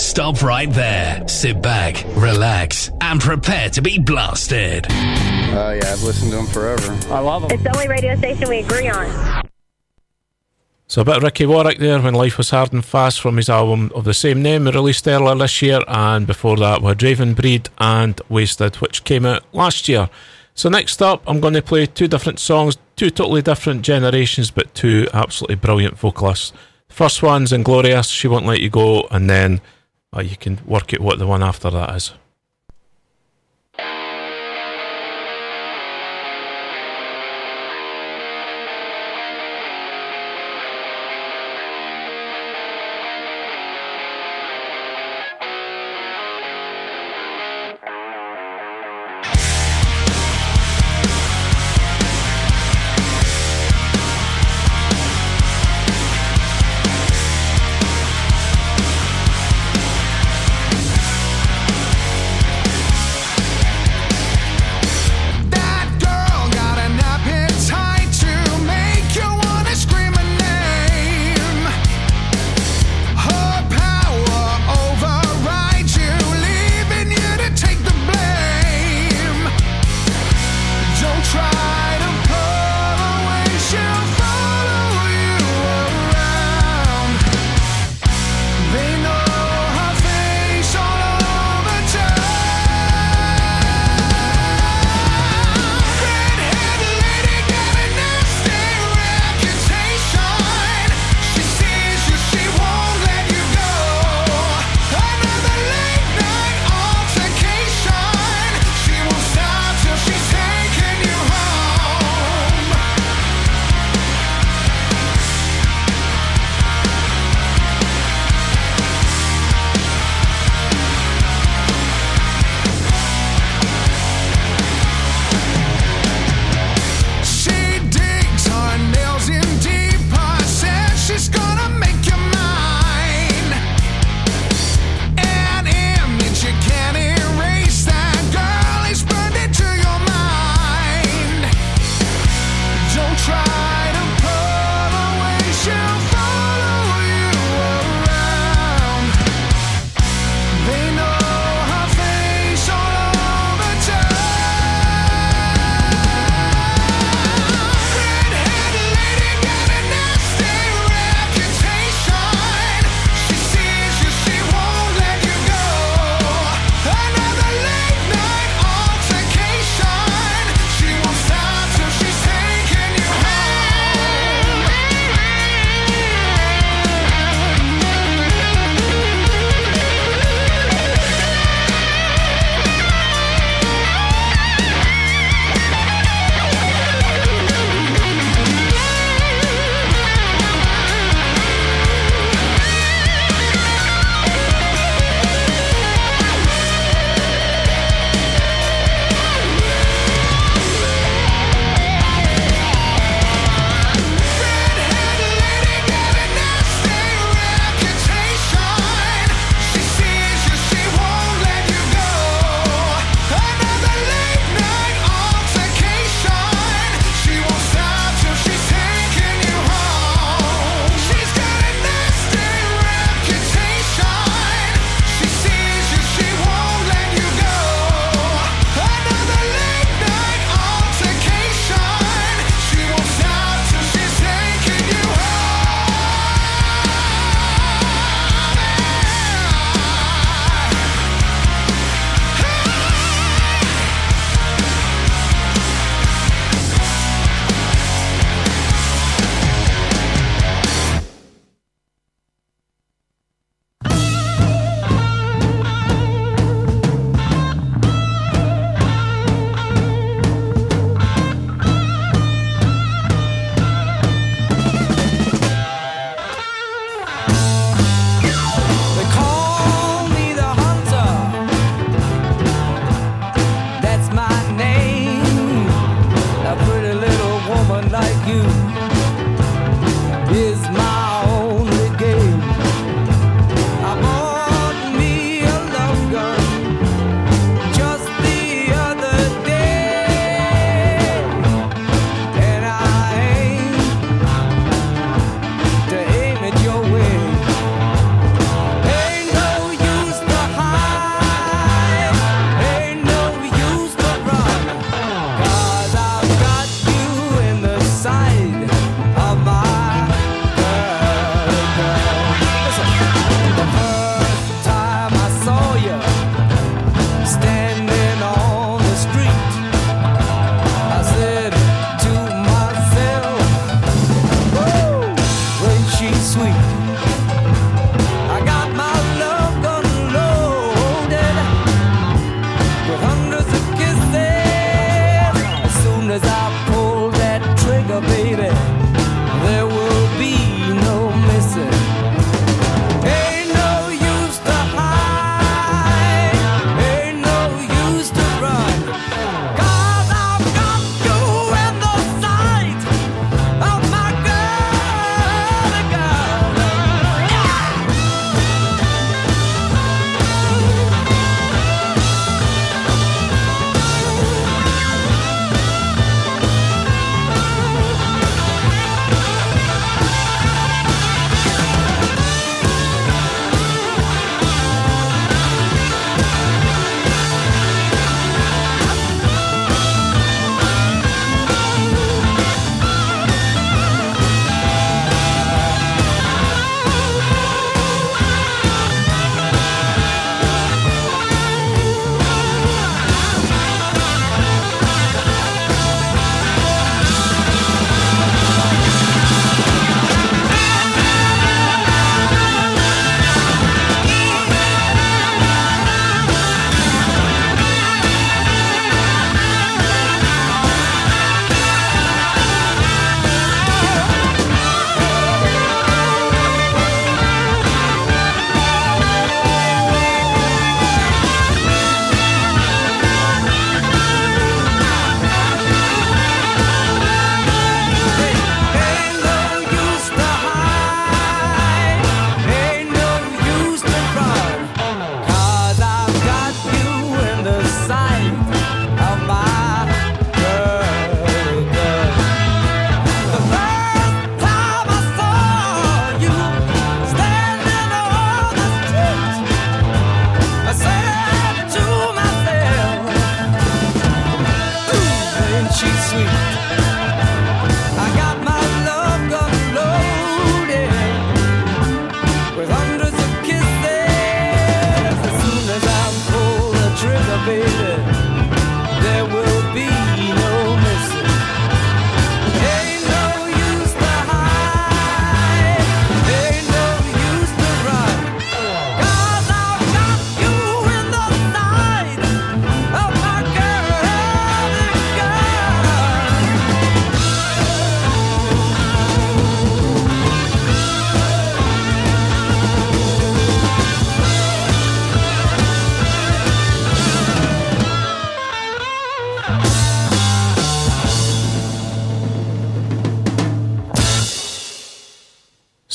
Stop right there. Sit back, relax, and prepare to be blasted. Oh yeah, I've listened to them forever. I love them. It's the only radio station we agree on. So a bit of Ricky Warwick there when life was hard and fast from his album of the same name released earlier this year, and before that were Draven Breed and Wasted, which came out last year. So next up, I'm going to play two different songs, two totally different generations, but two absolutely brilliant vocalists. First one's Inglorious, She Won't Let You Go, and then uh, you can work out what the one after that is.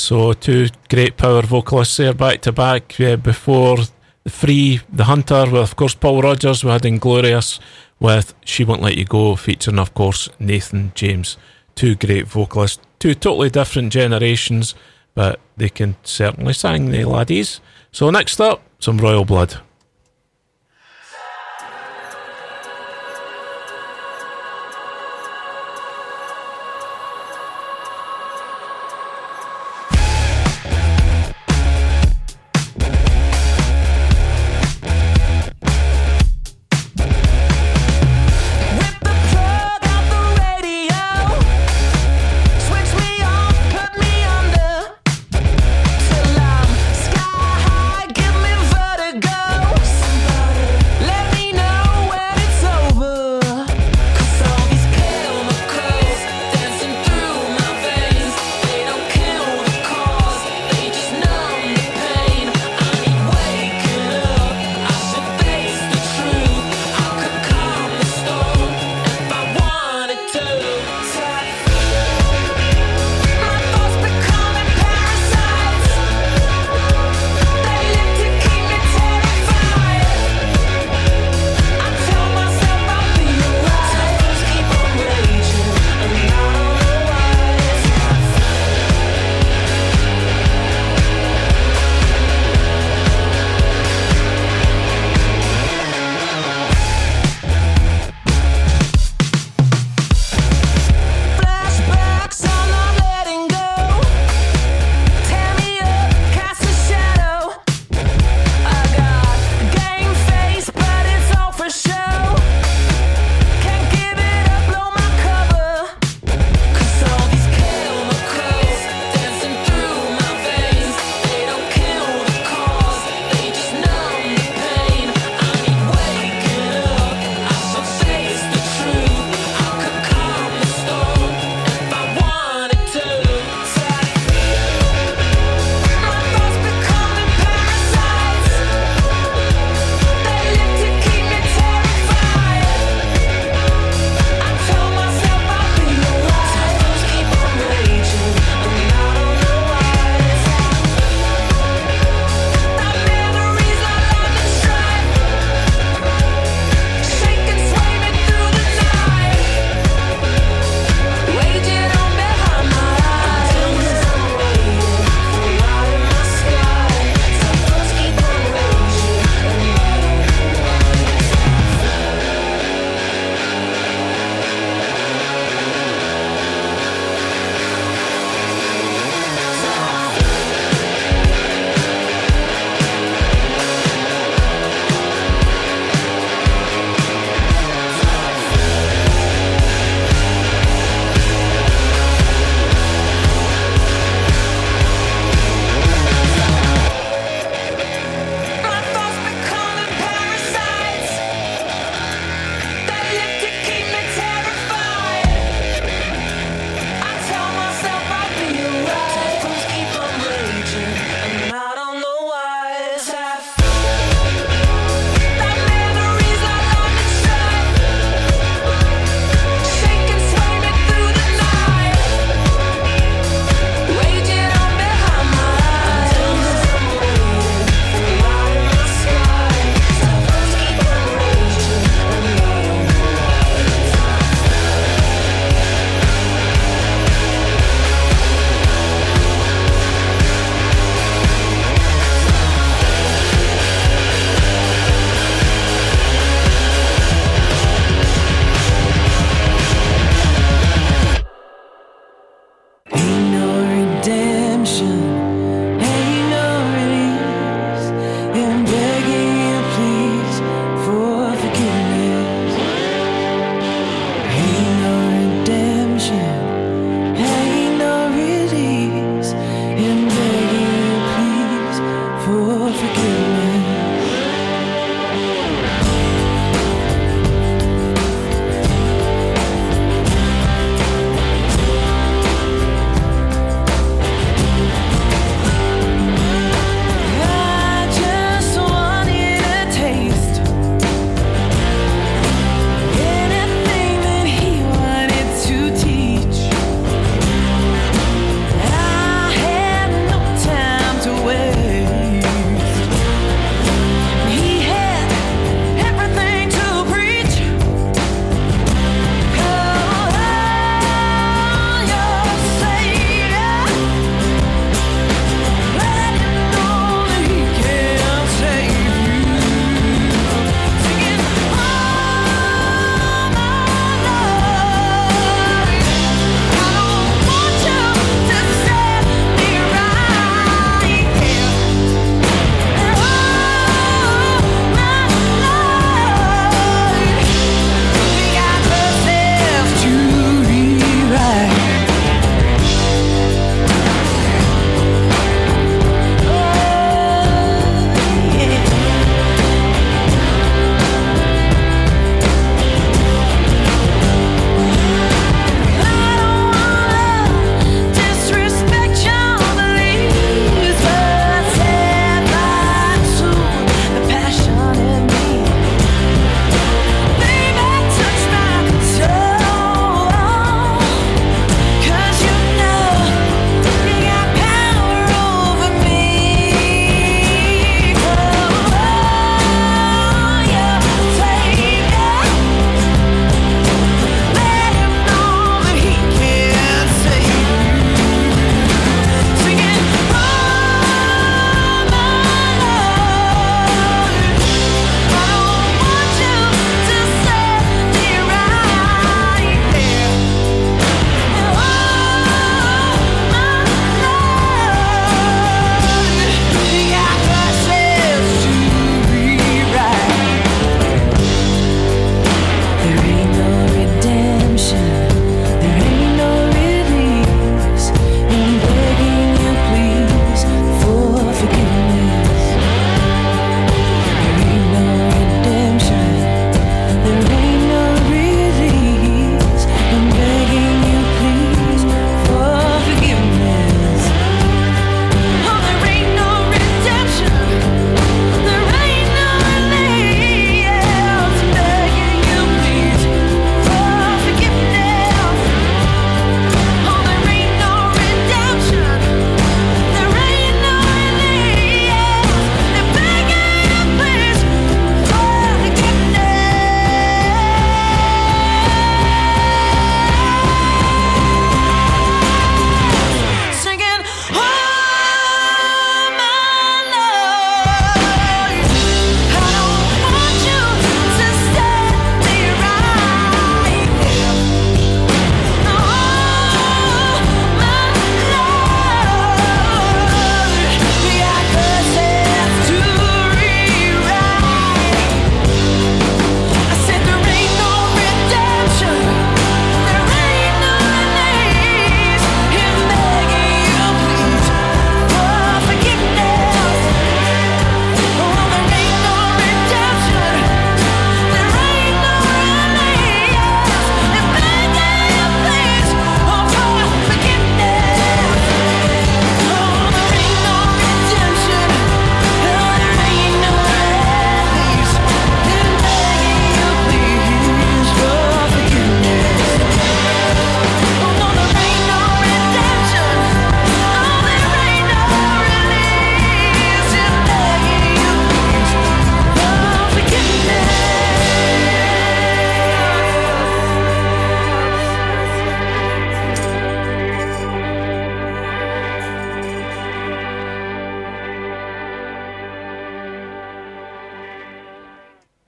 So two great power vocalists there back to back. Before the Free, The Hunter, with of course Paul Rodgers. We had Inglorious with She Won't Let You Go, featuring of course Nathan James. Two great vocalists, two totally different generations, but they can certainly sing, the laddies. So next up, some Royal Blood.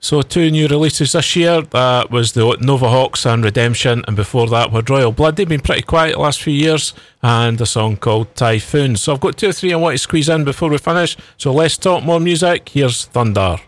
So two new releases this year. That was the Nova Hawks and Redemption, and before that were Royal Blood. They've been pretty quiet the last few years, and a song called Typhoon. So I've got two or three I want to squeeze in before we finish. So let's talk more music. Here's Thunder.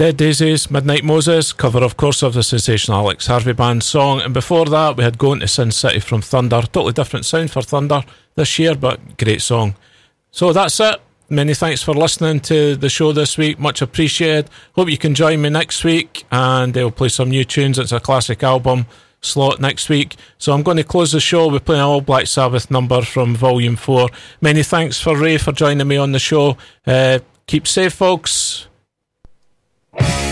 Dead Daisies, Midnight Moses, cover of course of the sensational Alex Harvey Band song. And before that, we had Going to Sin City from Thunder. Totally different sound for Thunder this year, but great song. So that's it. Many thanks for listening to the show this week. Much appreciated. Hope you can join me next week and they'll play some new tunes. It's a classic album slot next week. So I'm going to close the show with playing an All Black Sabbath number from Volume 4. Many thanks for Ray for joining me on the show. Uh, keep safe, folks. You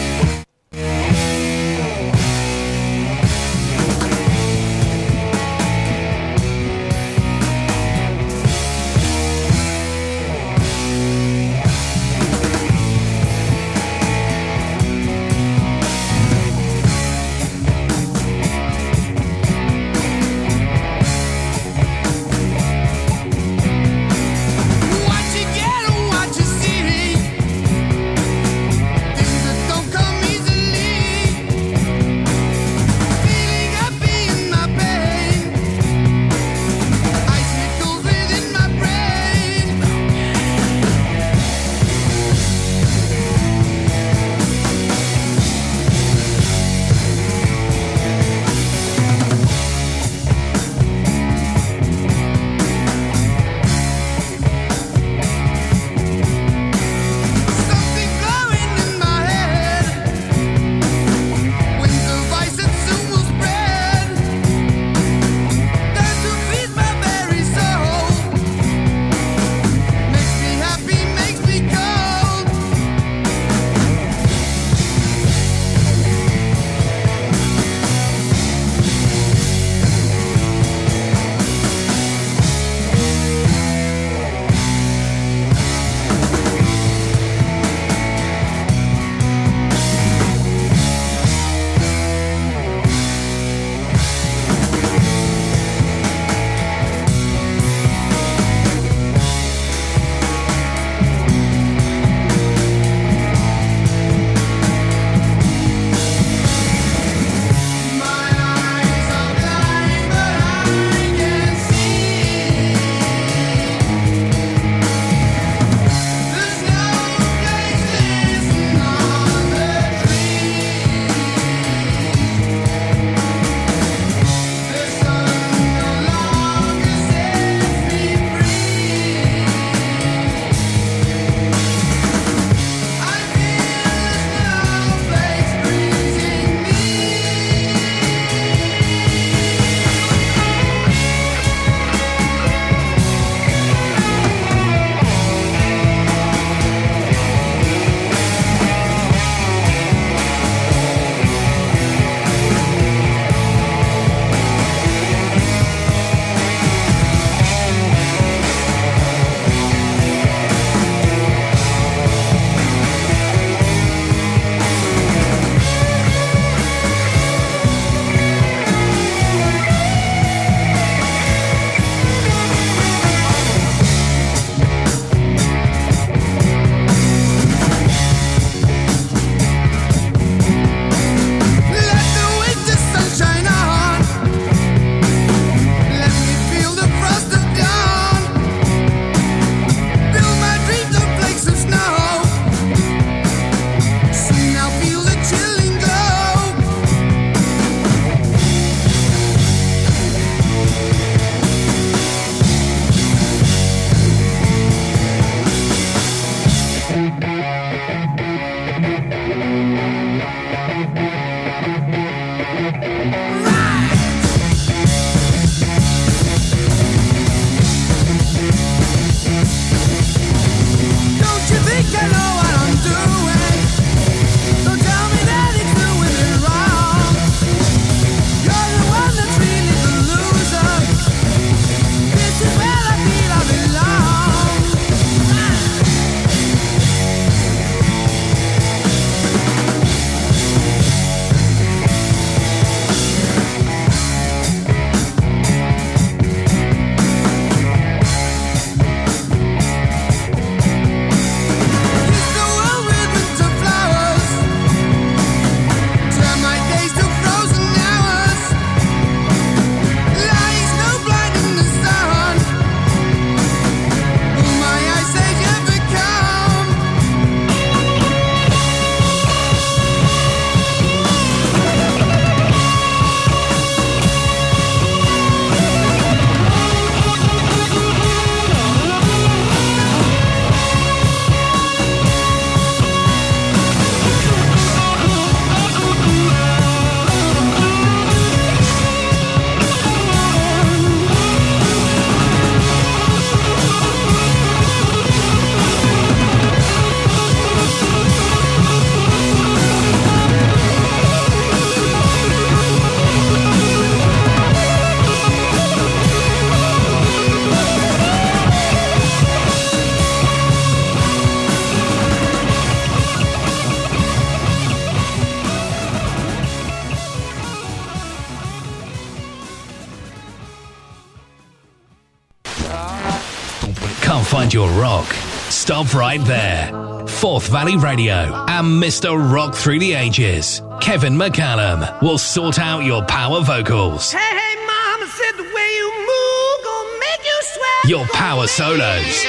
Right there. Forth Valley Radio and Mr. Rock Through the Ages, Kevin McCallum, will sort out your power vocals, Hey, hey, mama said the way you move gonna make you sweat. your power solos,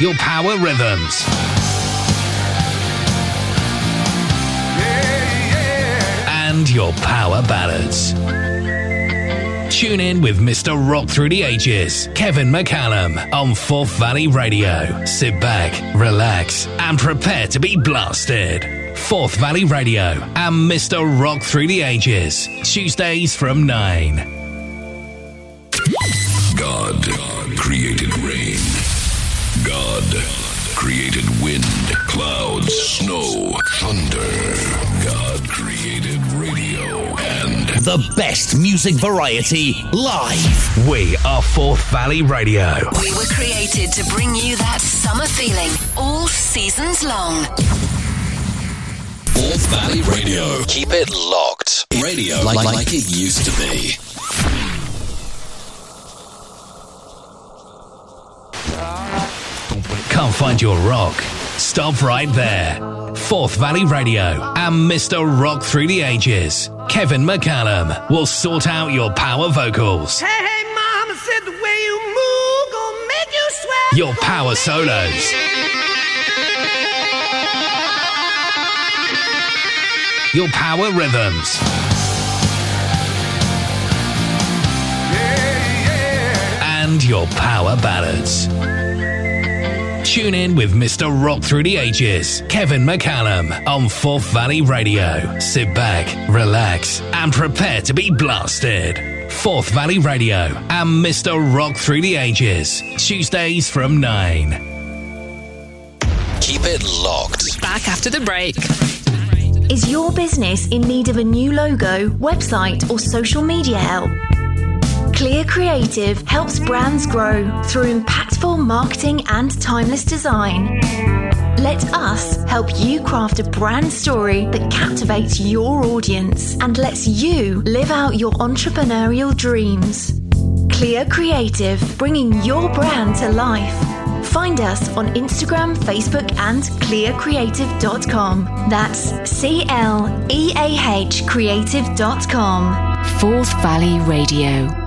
your power rhythms, and your power ballads. Tune in with Mr. Rock Through the Ages, Kevin McCallum on Forth Valley Radio. Sit back, relax, and prepare to be blasted. Forth Valley Radio and Mr. Rock Through the Ages, Tuesdays from 9. God created rain. God created wind, clouds, snow, thunder. The best music variety live. We are Forth Valley Radio. We were created to bring you that summer feeling all seasons long. Forth Valley Radio. Keep it locked. Radio like, like it used to be. Can't find your rock? Stop right there. Forth Valley Radio and Mr. Rock Through the Ages, Kevin McCallum, will sort out your power vocals, Hey, hey, mama said the way you move gonna make you sweat. your power solos, your power rhythms, and your power ballads. Tune in with Mr. Rock Through the Ages, Kevin McCallum on Forth Valley Radio. Sit back, relax, and prepare to be blasted. Forth Valley Radio and Mr. Rock Through the Ages, Tuesdays from 9. Keep it locked. Back after the break. Is your business in need of a new logo, website, or social media help? Clear Creative helps brands grow through impactful marketing and timeless design. Let us help you craft a brand story that captivates your audience and lets you live out your entrepreneurial dreams. Clear Creative, bringing your brand to life. Find us on Instagram, Facebook, and clearcreative.com. That's C L E A H creative.com. Forth Valley Radio.